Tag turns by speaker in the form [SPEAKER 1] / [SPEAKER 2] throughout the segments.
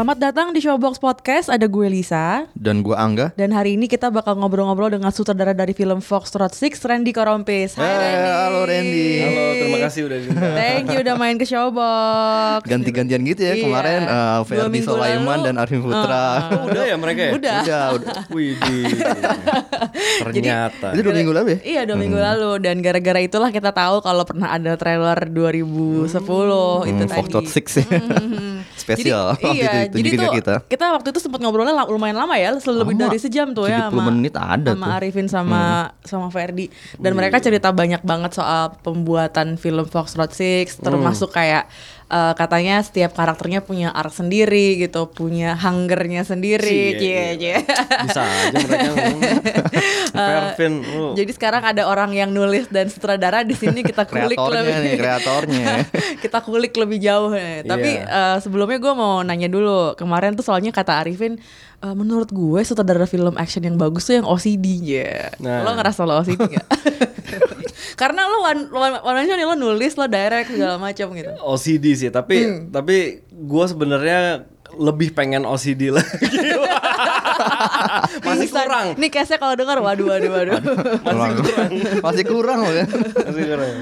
[SPEAKER 1] Selamat datang di Showbox Podcast. Ada gue Lisa.
[SPEAKER 2] Dan gua Angga.
[SPEAKER 1] Dan hari ini kita bakal ngobrol-ngobrol dengan sutradara dari film Foxtrot 6, Randy Korompis. Hai
[SPEAKER 2] Eh,
[SPEAKER 1] Randy.
[SPEAKER 2] halo Randy.
[SPEAKER 3] Halo, terima kasih udah diundang.
[SPEAKER 1] Thank you udah main ke Showbox.
[SPEAKER 2] Ganti-gantian gitu ya
[SPEAKER 1] Iya.
[SPEAKER 2] kemarin uh, Ferdi
[SPEAKER 1] lalu.
[SPEAKER 2] dan Arifin Putra.
[SPEAKER 3] Oh, udah ya mereka ya?
[SPEAKER 1] Udah.
[SPEAKER 2] Udah, udah.
[SPEAKER 3] Wih, ternyata.
[SPEAKER 2] Itu dua minggu lalu ya?
[SPEAKER 1] Iya dua minggu lalu dan gara-gara itulah kita tahu kalau pernah ada trailer 2010 itu
[SPEAKER 2] Hmm,
[SPEAKER 1] tadi.
[SPEAKER 2] Foxtrot 6 ya. Spesial
[SPEAKER 1] Jadi, iya,
[SPEAKER 2] itu
[SPEAKER 1] jadi tuh
[SPEAKER 2] ke kita.
[SPEAKER 1] waktu itu sempat ngobrolnya lumayan lama ya, lebih
[SPEAKER 2] Lama.
[SPEAKER 1] dari sejam tuh ya
[SPEAKER 2] 70 menit ada
[SPEAKER 1] sama
[SPEAKER 2] tuh.
[SPEAKER 1] Arifin sama sama Ferdi. Dan mereka cerita banyak banget soal pembuatan film Foxtrot 6 termasuk kayak eh, katanya setiap karakternya punya arc sendiri gitu, punya hungernya sendiri.
[SPEAKER 3] Cie,
[SPEAKER 1] Cie, cie.
[SPEAKER 3] Bisa aja mereka ngomong. Vervin, lu.
[SPEAKER 1] Jadi sekarang ada orang yang nulis dan sutradara di sini kita kulik
[SPEAKER 2] Kreatornya
[SPEAKER 1] lebih.
[SPEAKER 2] nih, kreatornya.
[SPEAKER 1] kita kulik lebih jauh nih. Tapi
[SPEAKER 3] Iya.
[SPEAKER 1] eh, sebelumnya gue mau nanya dulu. Kemarin tuh soalnya kata Arifin, eh, menurut gue sutradara film action yang bagus tuh yang OCD ya.
[SPEAKER 3] Nah.
[SPEAKER 1] Lo ngerasa lo OCD gak? Karena lo one, one, one man show nih lo nulis, lo direct segala macam gitu.
[SPEAKER 3] OCD sih, tapi tapi gua sebenarnya lebih pengen OCD lagi. Masih kurang.
[SPEAKER 1] Nih case kalau dengar waduh waduh waduh.
[SPEAKER 2] Masih kurang. Masih kurang loh ya.
[SPEAKER 3] Masih kurang.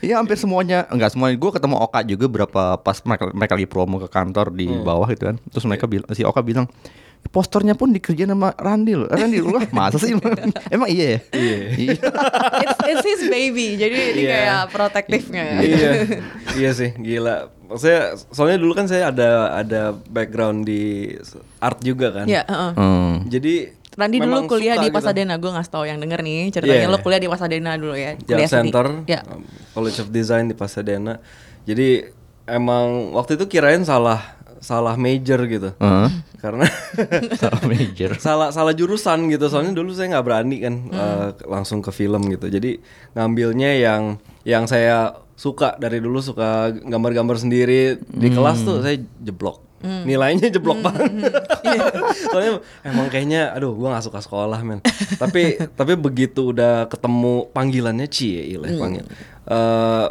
[SPEAKER 2] Iya hampir semuanya enggak semuanya gue ketemu Oka juga berapa pas mereka, mereka lagi promo ke kantor di
[SPEAKER 1] Hmm.
[SPEAKER 2] bawah gitu kan terus
[SPEAKER 1] Iya.
[SPEAKER 2] mereka bilang si Oka bilang posternya pun dikerjain sama Randy loh Randy loh masa sih emang iya ya iya
[SPEAKER 1] it's, it's his baby, jadi ini
[SPEAKER 3] Iya.
[SPEAKER 1] kayak protektifnya ya.
[SPEAKER 3] iya, iya sih, gila. Maksudnya, soalnya dulu kan saya ada ada background di art juga kan.
[SPEAKER 1] Iya, heeh.
[SPEAKER 2] Hmm.
[SPEAKER 3] Jadi
[SPEAKER 1] Randy dulu kuliah
[SPEAKER 3] suka
[SPEAKER 1] di
[SPEAKER 3] gitu.
[SPEAKER 1] Pasadena, gue ngasih tau yang denger nih ceritanya
[SPEAKER 3] Iya.
[SPEAKER 1] lo kuliah di Pasadena dulu ya, kuliah.
[SPEAKER 3] Center,
[SPEAKER 1] Ya.
[SPEAKER 3] um, College of Design di Pasadena. Jadi emang waktu itu kirain salah salah major gitu.
[SPEAKER 2] Heeh.
[SPEAKER 3] Karena
[SPEAKER 2] Salah major
[SPEAKER 3] salah salah jurusan gitu. Soalnya dulu saya nggak berani kan
[SPEAKER 1] Hmm.
[SPEAKER 3] uh, langsung ke film gitu. Jadi ngambilnya yang yang saya suka dari dulu suka gambar-gambar sendiri di
[SPEAKER 1] Hmm.
[SPEAKER 3] kelas tuh saya jeblok. Nilainya jeblok banget.
[SPEAKER 1] Iya.
[SPEAKER 3] Soalnya emang kayaknya aduh gua nggak suka sekolah men. tapi tapi begitu udah ketemu panggilannya Cie ilah
[SPEAKER 1] Hmm.
[SPEAKER 3] panggil. Eh,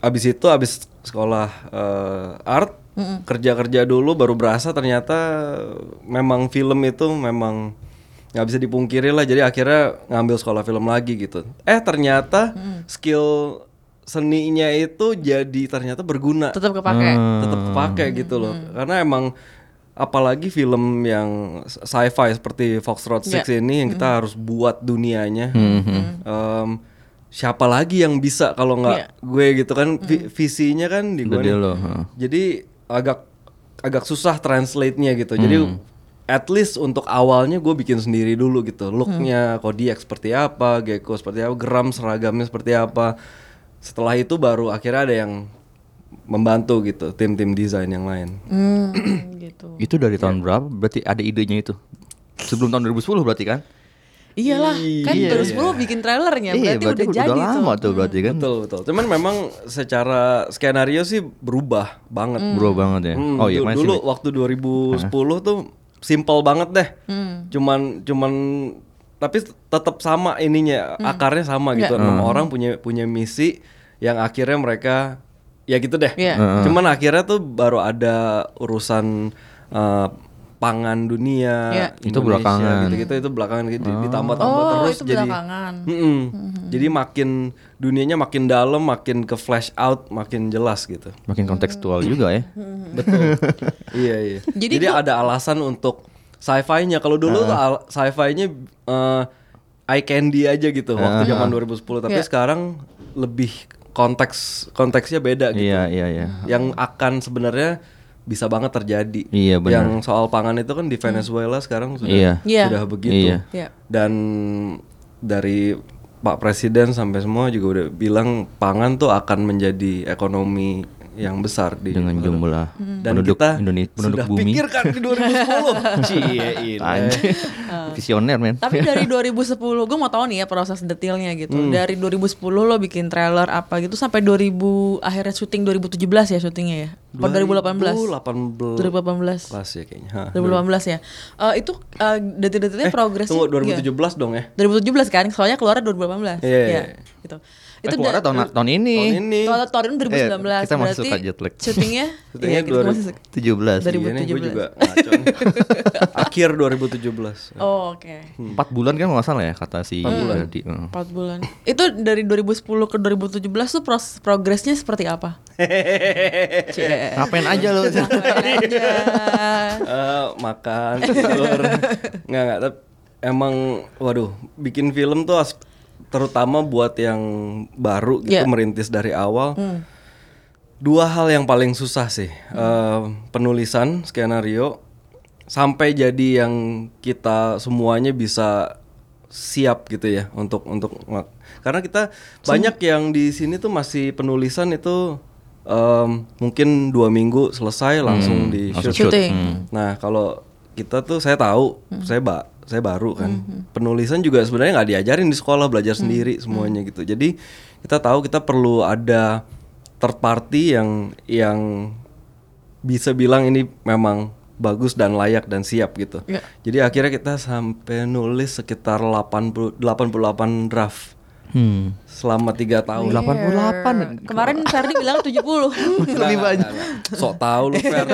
[SPEAKER 3] abis itu abis sekolah eh, art kerja-kerja dulu baru berasa ternyata memang film itu memang nggak bisa dipungkiri lah. Jadi akhirnya ngambil sekolah film lagi gitu. Eh ternyata skill seninya itu jadi ternyata berguna.
[SPEAKER 1] Tetap kepake.
[SPEAKER 3] tetap kepake gitu loh. Karena emang apalagi film yang sci-fi seperti Foxtrot 6
[SPEAKER 1] Ya.
[SPEAKER 3] ini yang kita harus buat dunianya. Em, siapa lagi yang bisa kalau nggak gue gitu kan? Vi- visinya kan di gue jadi agak agak susah translate-nya gitu. Jadi
[SPEAKER 2] Hmm.
[SPEAKER 3] at least untuk awalnya gue bikin sendiri dulu gitu. Looknya
[SPEAKER 1] Hmm.
[SPEAKER 3] Kodiak seperti apa Gecko seperti apa Gram seragamnya seperti apa. Setelah itu baru akhirnya ada yang membantu gitu tim-tim desain yang lain.
[SPEAKER 1] Hmm, gitu.
[SPEAKER 2] itu dari tahun berapa? Berarti ada idenya itu? Sebelum tahun 2010 berarti kan
[SPEAKER 1] Iyalah, kan
[SPEAKER 3] Iya,
[SPEAKER 1] 2010 bikin trailernya,
[SPEAKER 2] Iya,
[SPEAKER 1] berarti, udah, jadi
[SPEAKER 2] lama
[SPEAKER 1] tuh.
[SPEAKER 2] tuh berarti kan.
[SPEAKER 3] Betul betul. Cuman memang secara skenario sih berubah banget.
[SPEAKER 2] Bro banget ya?
[SPEAKER 3] Hmm,
[SPEAKER 2] oh iya
[SPEAKER 3] du-
[SPEAKER 2] masih
[SPEAKER 3] dulu waktu 2010 tuh simple banget deh. Cuman cuman tapi tetap sama ininya akarnya sama gitu. Enam orang punya punya misi yang akhirnya mereka ya gitu deh.
[SPEAKER 1] Iya.
[SPEAKER 3] Cuman akhirnya tuh baru ada urusan eh, pangan dunia,
[SPEAKER 1] Iya.
[SPEAKER 2] Itu belakangan.
[SPEAKER 3] gitu-gitu itu belakangan gitu ditambah-tambah
[SPEAKER 1] Oh,
[SPEAKER 3] terus
[SPEAKER 1] itu
[SPEAKER 3] jadi
[SPEAKER 1] belakangan.
[SPEAKER 3] Mm-mm. Jadi makin dunianya makin dalam, makin ke flash out, makin jelas gitu.
[SPEAKER 2] makin kontekstual juga ya
[SPEAKER 3] Betul. iya iya.
[SPEAKER 1] Jadi
[SPEAKER 3] Jadi, ada alasan untuk sci-fi-nya. Kalau dulu tuh al- sci-fi-nya eh, eye candy aja gitu waktu zaman 2010. Tapi
[SPEAKER 1] Iya.
[SPEAKER 3] sekarang lebih konteks konteksnya beda gitu.
[SPEAKER 2] iya iya iya
[SPEAKER 3] Yang akan sebenarnya bisa banget terjadi.
[SPEAKER 2] Iya, benar.
[SPEAKER 3] Yang soal pangan itu kan di Venezuela sekarang sudah
[SPEAKER 2] Iya.
[SPEAKER 1] Iya.
[SPEAKER 3] sudah begitu.
[SPEAKER 2] Iya.
[SPEAKER 1] Iya.
[SPEAKER 3] Dan dari Pak Presiden sampai semua juga udah bilang pangan tuh akan menjadi ekonomi yang besar di
[SPEAKER 2] dengan jumlah
[SPEAKER 3] dan
[SPEAKER 2] penduduk
[SPEAKER 3] kita
[SPEAKER 2] Indonesia penduduk
[SPEAKER 3] sudah
[SPEAKER 2] bumi.
[SPEAKER 3] pikirkan di 2010. Cie.
[SPEAKER 2] Visioner men.
[SPEAKER 1] Tapi dari 2010, gue mau tahu nih ya proses detailnya gitu.
[SPEAKER 2] Hmm.
[SPEAKER 1] Dari 2010 lo bikin trailer apa gitu sampai 2000 akhirnya syuting 2017 ya syutingnya ya. Apa 2018?
[SPEAKER 3] 2018
[SPEAKER 1] 2018.
[SPEAKER 3] Pas ya kayaknya. Hah.
[SPEAKER 1] 2018 ya. Eh, itu eh, detil-detilnya progresnya
[SPEAKER 3] Tunggu
[SPEAKER 1] iya.
[SPEAKER 3] 2017 dong ya.
[SPEAKER 1] 2017 kan, soalnya keluarnya 2018.
[SPEAKER 3] Iya,
[SPEAKER 1] Iya,
[SPEAKER 3] iya.
[SPEAKER 1] gitu.
[SPEAKER 2] Itu
[SPEAKER 1] Itu
[SPEAKER 2] keluar tahun tahun ini.
[SPEAKER 3] Tahun ini.
[SPEAKER 1] Kalau tahun 2019
[SPEAKER 2] Eh, kita masih
[SPEAKER 1] berarti
[SPEAKER 2] suka jet lag.
[SPEAKER 1] syutingnya
[SPEAKER 3] Syutingnya
[SPEAKER 1] iya, kita
[SPEAKER 3] 2000.
[SPEAKER 1] masih suka.
[SPEAKER 2] 17.
[SPEAKER 1] Dari-
[SPEAKER 3] Iya nih gue
[SPEAKER 1] 2017.
[SPEAKER 3] juga. Akhir 2017.
[SPEAKER 1] Oh, oke.
[SPEAKER 2] Empat bulan kan nggak salah ya kata si Ferdi. Heeh.
[SPEAKER 1] 4 bulan. Itu dari 2010 ke 2017 tuh pros progresnya seperti apa? Cie.
[SPEAKER 2] Ngapain aja lo?
[SPEAKER 1] Ngapain aja.
[SPEAKER 3] Eh, makan tidur nggak nggak tapi emang waduh bikin film tuh as- terutama buat yang baru gitu
[SPEAKER 1] Iya.
[SPEAKER 3] merintis dari awal dua hal yang paling susah sih Eh, penulisan skenario sampai jadi yang kita semuanya bisa siap gitu ya untuk untuk karena kita banyak yang di sini tuh masih penulisan itu em, mungkin dua minggu selesai langsung di
[SPEAKER 2] langsung
[SPEAKER 3] shoot.
[SPEAKER 2] shoot.
[SPEAKER 1] Syuting.
[SPEAKER 3] Nah kalau kita tuh saya tahu saya ba saya baru kan. Penulisan juga sebenarnya nggak diajarin di sekolah belajar sendiri semuanya gitu. Jadi kita tahu kita perlu ada third party yang yang bisa bilang ini memang bagus dan layak dan siap gitu.
[SPEAKER 1] Iya.
[SPEAKER 3] Jadi akhirnya kita sampai nulis sekitar 80 88 draft
[SPEAKER 2] Hmm.
[SPEAKER 3] selama tiga tahun.
[SPEAKER 2] 88.
[SPEAKER 1] Kemarin Ferdi bilang 70.
[SPEAKER 2] Lebih banyak.
[SPEAKER 3] Sok tahu lu Fer.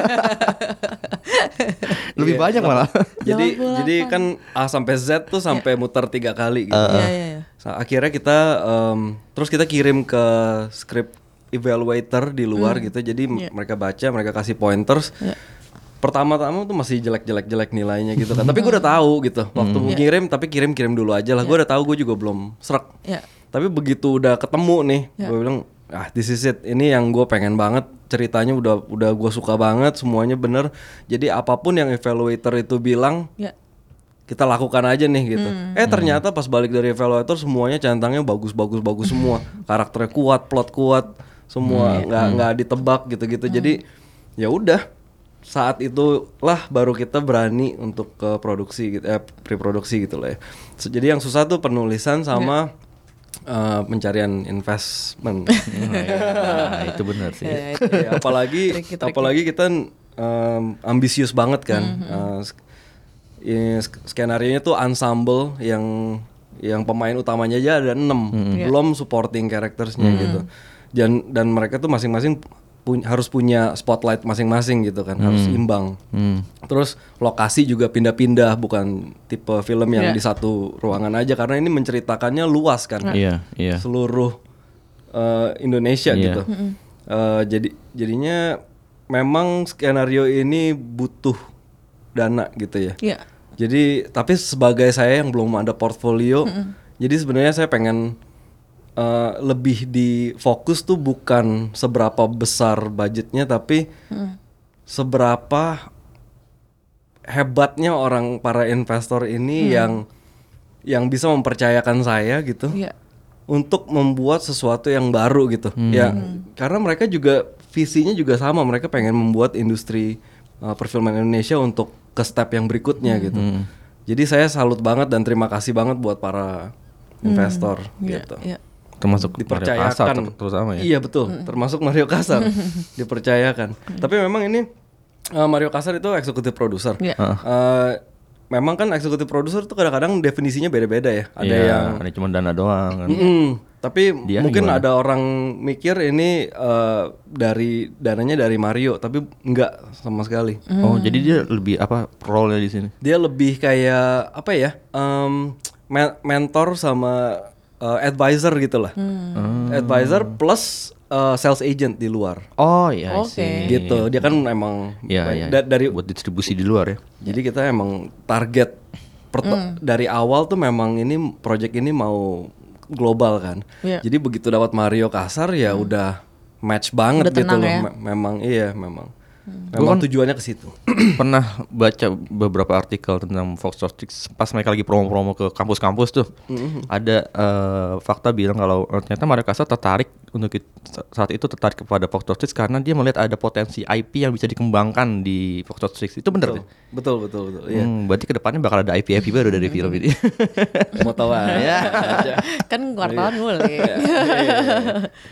[SPEAKER 2] Lebih
[SPEAKER 3] Iya,
[SPEAKER 2] banyak malah.
[SPEAKER 3] jadi jadi kan A sampai Z tuh sampai muter tiga kali gitu.
[SPEAKER 1] Iya, iya, iya.
[SPEAKER 3] Sa- akhirnya kita em, terus kita kirim ke script evaluator di luar gitu. Jadi m- mereka baca, mereka kasih pointers. Pertama-tama tuh masih jelek-jelek-jelek nilainya gitu kan. tapi gue udah tahu gitu. Waktu mau ngirim tapi kirim-kirim dulu aja lah. Gue udah tahu gue juga belum serak.
[SPEAKER 1] Iya.
[SPEAKER 3] Tapi begitu udah ketemu nih, gue bilang ah this is it. Ini yang gue pengen banget. Ceritanya udah udah gue suka banget. Semuanya bener. Jadi apa pun yang evaluator itu bilang
[SPEAKER 1] Iya.
[SPEAKER 3] kita lakukan aja nih gitu. Eh ternyata pas balik dari evaluator semuanya centangnya bagus bagus semua. Karakternya kuat, plot kuat, semua nggak nggak ditebak gitu-gitu. Jadi ya udah saat itulah baru kita berani untuk ke produksi gitu, eh, pre-produksi gitu lah ya. So, jadi yang susah tuh penulisan sama eh, pencarian investment.
[SPEAKER 2] Nah, itu benar sih.
[SPEAKER 1] Iya,
[SPEAKER 3] Ya, apalagi
[SPEAKER 1] Tricky-tricky.
[SPEAKER 3] apalagi kita em, ambisius banget kan. Eh, sk- ini sk- skenario-nya tuh ensemble yang yang pemain utamanya aja ada enam, belum supporting charactersnya gitu. Dan dan mereka tuh masing-masing pu- harus punya spotlight masing-masing gitu kan, harus imbang.
[SPEAKER 2] Hmm.
[SPEAKER 3] Terus lokasi juga pindah-pindah, bukan tipe film yang
[SPEAKER 1] Iya.
[SPEAKER 3] di satu ruangan aja karena ini menceritakannya luas kan
[SPEAKER 2] Iya, iya.
[SPEAKER 3] seluruh eh, Indonesia
[SPEAKER 2] Iya.
[SPEAKER 3] gitu. Eh, jadi jadinya memang skenario ini butuh dana gitu ya.
[SPEAKER 1] Iya.
[SPEAKER 3] Jadi tapi sebagai saya yang belum ada portfolio, jadi sebenarnya saya pengen eh, lebih di fokus tuh bukan seberapa besar budgetnya tapi seberapa hebatnya orang para investor ini yang yang bisa mempercayakan saya gitu
[SPEAKER 1] Iya.
[SPEAKER 3] untuk membuat sesuatu yang baru gitu. Ya, karena mereka juga visinya juga sama, mereka pengen membuat industri uh, perfilman Indonesia untuk ke step yang berikutnya gitu. Jadi saya salut banget dan terima kasih banget buat para investor
[SPEAKER 1] Iya.
[SPEAKER 3] gitu.
[SPEAKER 1] Iya.
[SPEAKER 2] Termasuk Mario Kasar
[SPEAKER 3] Dipercayakan.
[SPEAKER 2] ter- terutama ya.
[SPEAKER 3] Iya betul, termasuk Mario Kasar dipercayakan. Tapi memang ini uh, Mario Kasar itu eksekutif produser.
[SPEAKER 1] Iya.
[SPEAKER 3] Uh, memang kan eksekutif produser tuh kadang-kadang definisinya beda-beda ya. Ada
[SPEAKER 2] Iya,
[SPEAKER 3] yang
[SPEAKER 2] ada cuma dana doang kan.
[SPEAKER 3] Mm-mm. Tapi
[SPEAKER 2] Dia
[SPEAKER 3] mungkin
[SPEAKER 2] gimana?
[SPEAKER 3] ada orang mikir ini eh, dari dananya dari Mario, tapi enggak sama sekali.
[SPEAKER 2] Oh, jadi dia lebih apa role di sini?
[SPEAKER 3] Dia lebih kayak apa ya? em, me- mentor sama eh, advisor gitu lah. Advisor plus eh, sales agent di luar.
[SPEAKER 2] Oh, iya
[SPEAKER 1] Oke.
[SPEAKER 2] sih.
[SPEAKER 3] Gitu. Dia kan emang
[SPEAKER 2] Iya, iya.
[SPEAKER 3] da- dari
[SPEAKER 2] buat distribusi di luar ya.
[SPEAKER 3] jadi kita emang target perto- dari awal tuh memang ini project ini mau global kan.
[SPEAKER 1] Iya.
[SPEAKER 3] Jadi begitu dapat Mario Kasar ya udah match banget
[SPEAKER 1] Udah
[SPEAKER 3] gitu loh.
[SPEAKER 1] ya.
[SPEAKER 3] Me- memang iya memang. Memang tujuannya ke situ.
[SPEAKER 2] pernah baca beberapa artikel tentang Fox Six pas mereka lagi promo-promo ke kampus-kampus tuh ada eh, fakta bilang kalau eh, ternyata Maracasa tertarik untuk saat itu tertarik kepada Fox Six karena dia melihat ada potensi IP yang bisa dikembangkan di Fox Six itu benar
[SPEAKER 3] Betul, betul, betul, betul. Iya.
[SPEAKER 2] Hmm, berarti ke depannya bakal ada IP IP baru dari film ini.
[SPEAKER 3] Mau tahu aja.
[SPEAKER 1] kan wartawan
[SPEAKER 3] iya.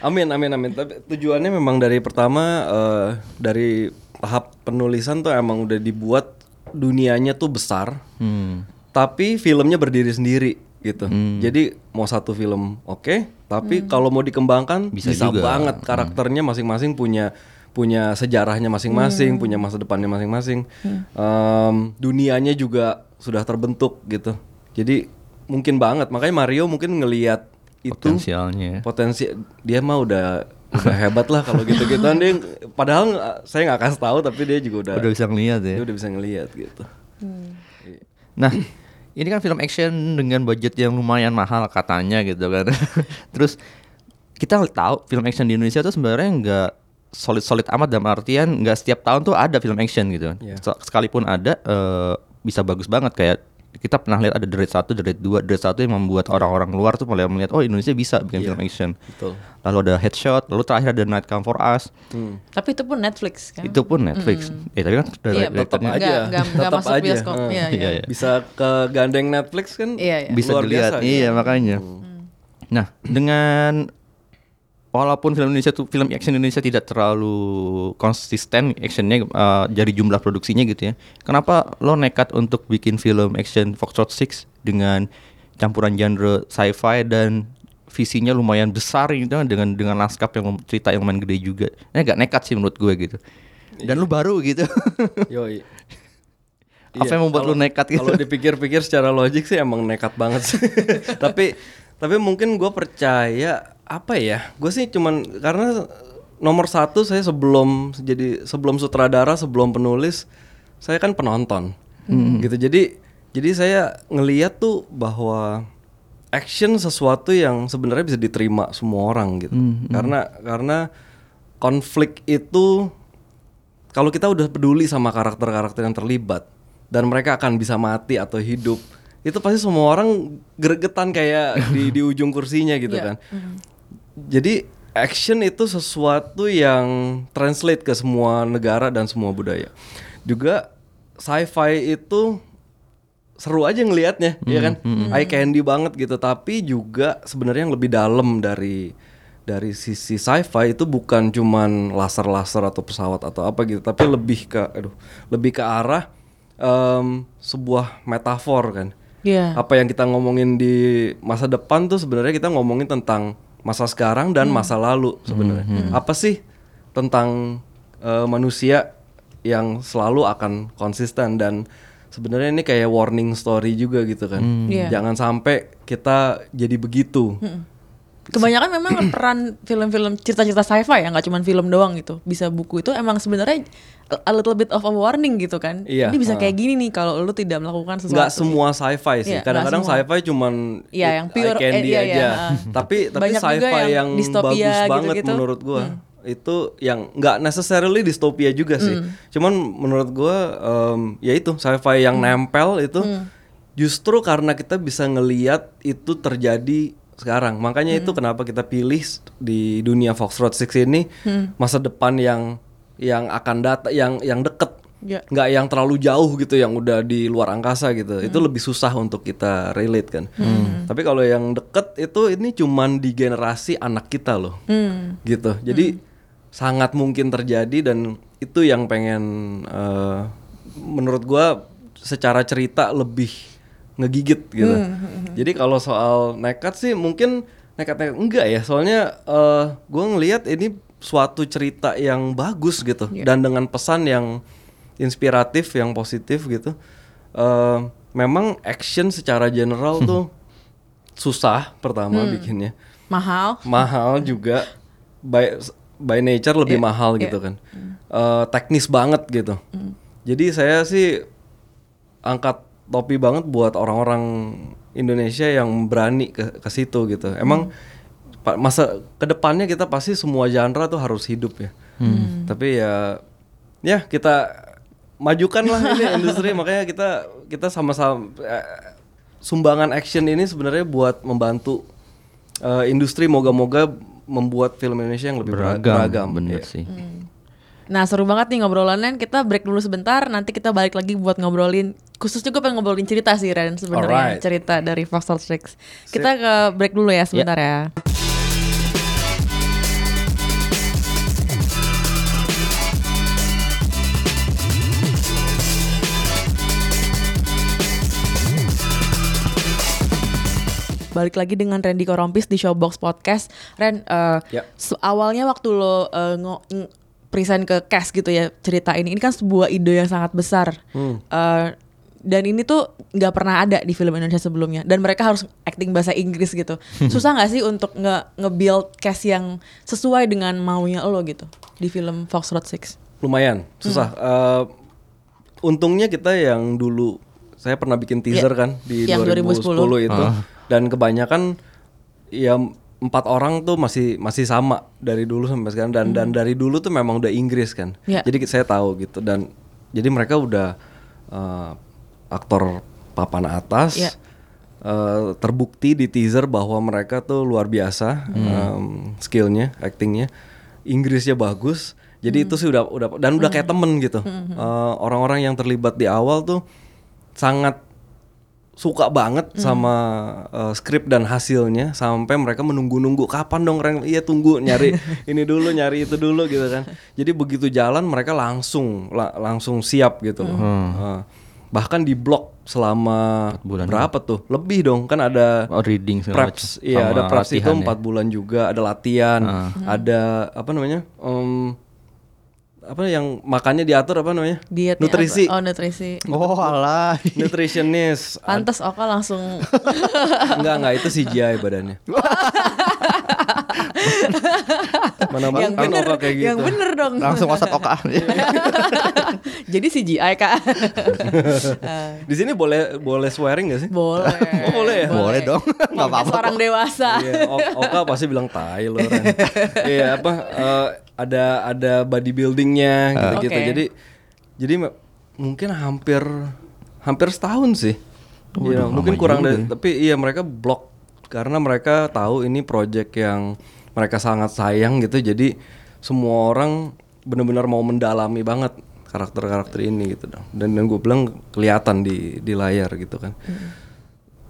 [SPEAKER 3] Amin, amin, amin. Tapi tujuannya memang dari pertama eh, dari tahap penulisan tuh emang udah dibuat dunianya tuh besar,
[SPEAKER 2] hmm.
[SPEAKER 3] tapi filmnya berdiri sendiri gitu. Jadi mau satu film oke, tapi kalau mau dikembangkan
[SPEAKER 2] Bisa
[SPEAKER 3] bisa,
[SPEAKER 2] juga.
[SPEAKER 3] banget karakternya masing-masing punya punya sejarahnya masing-masing, punya masa depannya masing-masing. Em, dunianya juga sudah terbentuk gitu. Jadi mungkin banget. Makanya Mario mungkin ngelihat itu
[SPEAKER 2] Potensialnya.
[SPEAKER 3] potensi dia mah udah udah hebat lah kalau gitu-gituan dia padahal saya nggak kasih tahu tapi dia juga udah
[SPEAKER 2] Udah bisa ngeliat ya.
[SPEAKER 3] dia udah bisa ngelihat gitu.
[SPEAKER 2] Nah, ini kan film action dengan budget yang lumayan mahal katanya gitu kan. Terus kita tahu film action di Indonesia tuh sebenarnya nggak solid-solid amat dalam artian nggak setiap tahun tuh ada film action gitu.
[SPEAKER 3] Iya.
[SPEAKER 2] Se- Sekalipun ada eh, bisa bagus banget kayak kita pernah lihat ada The Raid 1, The Raid 2, The Raid 1 yang membuat orang-orang luar tuh mulai melihat oh Indonesia bisa bikin
[SPEAKER 3] Iya.
[SPEAKER 2] film action.
[SPEAKER 3] Betul.
[SPEAKER 2] Lalu ada Headshot, lalu terakhir ada Night Come For Us.
[SPEAKER 3] Hmm.
[SPEAKER 1] Tapi itu pun Netflix kan.
[SPEAKER 2] Itu pun Netflix. Eh tapi kan udah
[SPEAKER 1] Iya,
[SPEAKER 2] directornya-
[SPEAKER 3] tetap aja.
[SPEAKER 1] nggak- nggak
[SPEAKER 3] Tetap
[SPEAKER 1] masuk
[SPEAKER 3] aja.
[SPEAKER 1] bioskop.
[SPEAKER 3] Heeh.
[SPEAKER 1] Iya,
[SPEAKER 2] Iya, iya.
[SPEAKER 3] Bisa ke gandeng Netflix kan?
[SPEAKER 1] Iya, iya.
[SPEAKER 2] bisa
[SPEAKER 3] Luar
[SPEAKER 2] dilihat
[SPEAKER 3] biasa,
[SPEAKER 2] iya
[SPEAKER 3] gitu.
[SPEAKER 2] makanya nah dengan walaupun film Indonesia tuh film action Indonesia tidak terlalu konsisten actionnya eh, dari jumlah produksinya gitu ya kenapa lo nekat untuk bikin film action Foxtrot 6 dengan campuran genre sci-fi dan visinya lumayan besar gitu kan, dengan dengan naskah yang cerita yang lumayan gede juga ini agak nekat sih menurut gue gitu dan lu baru gitu
[SPEAKER 3] Yoi.
[SPEAKER 2] Apa yang membuat lu nekat gitu?
[SPEAKER 3] Kalau dipikir-pikir secara logik sih emang nekat banget sih. tapi tapi mungkin gue percaya apa ya? Gue sih cuman karena nomor satu saya sebelum jadi sebelum sutradara sebelum penulis saya kan penonton gitu. Jadi jadi saya ngeliat tuh bahwa action sesuatu yang sebenarnya bisa diterima semua orang gitu. Karena karena konflik itu kalau kita udah peduli sama karakter-karakter yang terlibat dan mereka akan bisa mati atau hidup itu pasti semua orang gregetan kayak di di ujung kursinya gitu
[SPEAKER 1] Iya.
[SPEAKER 3] kan jadi action itu sesuatu yang translate ke semua negara dan semua budaya. Juga sci-fi itu seru aja ngelihatnya ya kan? eye candy banget gitu. Tapi juga sebenarnya yang lebih dalam dari dari sisi sci-fi itu bukan cuman laser-laser atau pesawat atau apa gitu tapi lebih ke aduh lebih ke arah em, sebuah metafor kan.
[SPEAKER 1] Iya.
[SPEAKER 3] apa yang kita ngomongin di masa depan tuh sebenarnya kita ngomongin tentang masa sekarang dan masa lalu sebenarnya. Apa sih tentang eh, manusia yang selalu akan konsisten? Dan sebenarnya ini kayak warning story juga gitu kan.
[SPEAKER 1] Iya.
[SPEAKER 3] jangan sampai kita jadi begitu
[SPEAKER 1] Kebanyakan memang peran film-film cerita-cerita sci-fi ya, nggak cuma film doang gitu. Bisa buku itu emang sebenarnya a little bit of a warning gitu kan.
[SPEAKER 3] Iya,
[SPEAKER 1] Ini bisa
[SPEAKER 3] uh.
[SPEAKER 1] kayak gini nih kalau lu tidak melakukan sesuatu.
[SPEAKER 3] nggak semua sci-fi sih
[SPEAKER 1] Iya,
[SPEAKER 3] kadang-kadang sci-fi cuman
[SPEAKER 1] Iya,
[SPEAKER 3] it-
[SPEAKER 1] yang pure,
[SPEAKER 3] eye candy
[SPEAKER 1] eh, iya, iya,
[SPEAKER 3] aja
[SPEAKER 1] uh.
[SPEAKER 3] tapi tapi sci-fi
[SPEAKER 1] yang
[SPEAKER 3] yang, bagus banget
[SPEAKER 1] gitu-gitu. Hmm.
[SPEAKER 3] menurut gua itu yang nggak necessarily dystopia juga sih
[SPEAKER 1] Hmm.
[SPEAKER 3] cuman menurut gua em, ya itu sci-fi yang
[SPEAKER 1] Hmm.
[SPEAKER 3] nempel itu justru karena kita bisa ngeliat itu terjadi sekarang. Makanya itu
[SPEAKER 1] Hmm.
[SPEAKER 3] kenapa kita pilih di dunia Foxtrot 6 ini
[SPEAKER 1] Hmm.
[SPEAKER 3] masa depan yang yang akan datang yang yang deket.
[SPEAKER 1] Ya.
[SPEAKER 3] nggak yang terlalu jauh gitu yang udah di luar angkasa gitu. Itu lebih susah untuk kita relate kan. Tapi kalau yang deket itu ini cuman di generasi anak kita loh.
[SPEAKER 1] Hmm.
[SPEAKER 3] gitu. Jadi sangat mungkin terjadi dan itu yang pengen eh, menurut gua secara cerita lebih ngegigit gitu. Jadi kalau soal nekat sih mungkin nekat-nekat enggak ya. Soalnya eh gua ngelihat ini suatu cerita yang bagus gitu. Dan dengan pesan yang inspiratif yang positif gitu. Eh memang action secara general tuh susah pertama bikinnya.
[SPEAKER 1] Mahal.
[SPEAKER 3] mahal juga. By by nature lebih mahal gitu kan. Eh, teknis banget gitu. Jadi saya sih angkat topi banget buat orang-orang Indonesia yang berani ke ke situ gitu. Emang pa- masa ke depannya kita pasti semua genre tuh harus hidup ya. Tapi ya ya kita majukan lah ini industri. Makanya kita kita sama-sama eh, sumbangan action ini sebenarnya buat membantu eh, industri moga-moga membuat film Indonesia yang lebih beragam,
[SPEAKER 2] beragam, bener
[SPEAKER 3] Iya.
[SPEAKER 2] sih.
[SPEAKER 1] Nah seru banget nih ngobrolannya. Kita break dulu sebentar. Nanti kita balik lagi buat ngobrolin Khususnya gue pengen ngobrolin cerita sih Ren Sebenarnya
[SPEAKER 3] Alright.
[SPEAKER 1] cerita dari Foxtrot Six Kita ke break dulu ya sebentar ya Balik lagi dengan Randy Korompis di Showbox Podcast Ren,
[SPEAKER 3] Ya.
[SPEAKER 1] se- awalnya waktu lo ng- present ke cast gitu ya cerita ini, ini kan sebuah ide yang sangat besar. Eh, dan ini tuh nggak pernah ada di film Indonesia sebelumnya dan mereka harus acting bahasa Inggris gitu. Susah nggak sih untuk nge nge-build cast yang sesuai dengan maunya lo gitu di film Foxtrot Six?
[SPEAKER 3] lumayan susah. Eh, untungnya kita yang dulu saya pernah bikin teaser
[SPEAKER 1] Ya,
[SPEAKER 3] kan di
[SPEAKER 1] yang
[SPEAKER 3] 2010,
[SPEAKER 1] 2010
[SPEAKER 3] itu dan kebanyakan ya empat orang tuh masih masih sama dari dulu sampai sekarang dan dan dari dulu tuh memang udah Inggris kan.
[SPEAKER 1] Ya.
[SPEAKER 3] Jadi saya tahu gitu dan jadi mereka udah eh, aktor papan atas.
[SPEAKER 1] Ya.
[SPEAKER 3] eh, terbukti di teaser bahwa mereka tuh luar biasa em, skillnya, actingnya, Inggrisnya bagus. Jadi itu sih udah udah dan udah kayak temen gitu. Eh, Orang-orang yang terlibat di awal tuh sangat suka banget sama eh, skrip dan hasilnya sampai mereka menunggu-nunggu kapan dong Ren iya tunggu nyari ini dulu nyari itu dulu gitu kan jadi begitu jalan mereka langsung la- langsung siap gitu loh Eh, bahkan di blok selama
[SPEAKER 2] bulan
[SPEAKER 3] berapa tuh? Lebih dong kan ada
[SPEAKER 2] Oh, reading
[SPEAKER 3] preps. iya ada preps itu
[SPEAKER 2] ya.
[SPEAKER 3] empat bulan juga ada latihan ada apa namanya Em, apa yang makannya diatur apa namanya?
[SPEAKER 1] Dietnya
[SPEAKER 3] nutrisi.
[SPEAKER 1] apa? Oh nutrisi.
[SPEAKER 2] Oh alah.
[SPEAKER 3] nutritionist.
[SPEAKER 1] Pantas Oka langsung.
[SPEAKER 3] Enggak enggak itu CGI badannya mana
[SPEAKER 1] yang
[SPEAKER 3] mungkin
[SPEAKER 1] bener,
[SPEAKER 3] kayak gitu
[SPEAKER 1] yang bener dong.
[SPEAKER 2] Langsung wasat oka.
[SPEAKER 1] Jadi CGI kak.
[SPEAKER 3] di sini boleh boleh swearing gak sih
[SPEAKER 1] Boleh.
[SPEAKER 3] Oh, boleh ya?
[SPEAKER 2] Boleh dong. Nggak apa-apa.
[SPEAKER 1] Orang dewasa.
[SPEAKER 3] Iya, Oka pasti bilang tai lo Ren. Iya apa eh, ada ada bodybuildingnya gitu-gitu.
[SPEAKER 1] Oke.
[SPEAKER 3] Jadi jadi me- mungkin hampir hampir setahun sih. Iya, mungkin kurang dari tapi iya mereka blok karena mereka tahu ini project yang mereka sangat sayang gitu. Jadi semua orang benar-benar mau mendalami banget karakter-karakter ini gitu dong. Dan dan gue bilang kelihatan di di layar gitu kan.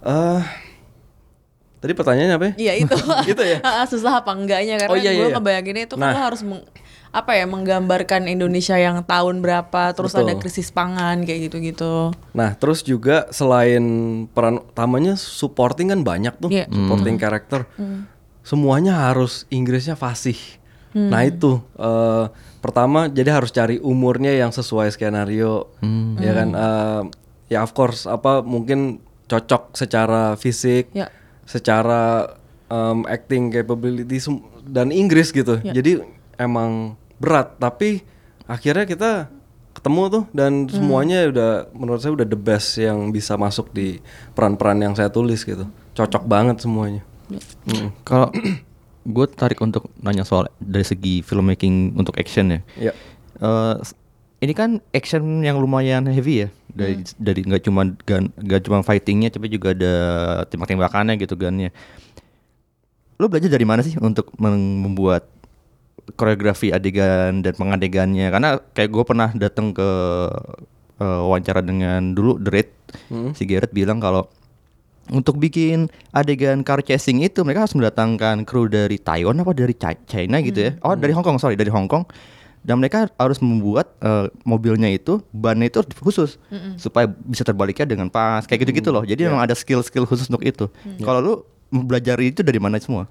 [SPEAKER 3] Eh Tadi pertanyaannya apa ya?
[SPEAKER 1] Iya itu.
[SPEAKER 3] Gitu ya?
[SPEAKER 1] Susah apa enggaknya karena
[SPEAKER 3] Oh, iya,
[SPEAKER 1] gue
[SPEAKER 3] iya, iya.
[SPEAKER 1] ngebayanginnya itu kan
[SPEAKER 3] Nah.
[SPEAKER 1] lo harus meng- apa ya menggambarkan Indonesia yang tahun berapa terus
[SPEAKER 3] Betul.
[SPEAKER 1] ada krisis pangan kayak gitu-gitu.
[SPEAKER 3] Nah, terus juga selain peran utamanya supporting kan banyak tuh,
[SPEAKER 1] Iya.
[SPEAKER 3] supporting karakter. Semuanya harus Inggrisnya fasih. Nah, itu eh, pertama jadi harus cari umurnya yang sesuai skenario. Ya kan eh, ya of course apa mungkin cocok secara fisik,
[SPEAKER 1] Ya.
[SPEAKER 3] secara em, acting capability dan Inggris gitu. Jadi emang berat, tapi akhirnya kita ketemu tuh dan semuanya udah menurut saya udah the best yang bisa masuk di peran-peran yang saya tulis gitu. Cocok banget semuanya. Mm.
[SPEAKER 2] Kalau gue tarik untuk nanya soal dari segi filmmaking untuk action ya.
[SPEAKER 3] Ya.
[SPEAKER 2] Eh, ini kan action yang lumayan heavy ya dari dari nggak cuma gun nggak cuma fightingnya tapi juga ada tembak-tembakannya gitu gunnya. Lo belajar dari mana sih untuk membuat koreografi adegan dan pengadegannya? Karena kayak gue pernah datang ke eh, wawancara dengan dulu The Raid, si Garrett bilang kalau untuk bikin adegan car chasing itu mereka harus mendatangkan kru dari Taiwan apa dari Chi- China gitu ya. Oh, dari Hong Kong, sorry, dari Hong Kong. Dan mereka harus membuat eh, mobilnya itu bannya itu khusus supaya bisa terbaliknya dengan pas kayak gitu-gitu loh. Jadi memang ada skill-skill khusus untuk itu. Kalau lu belajar itu dari mana semua?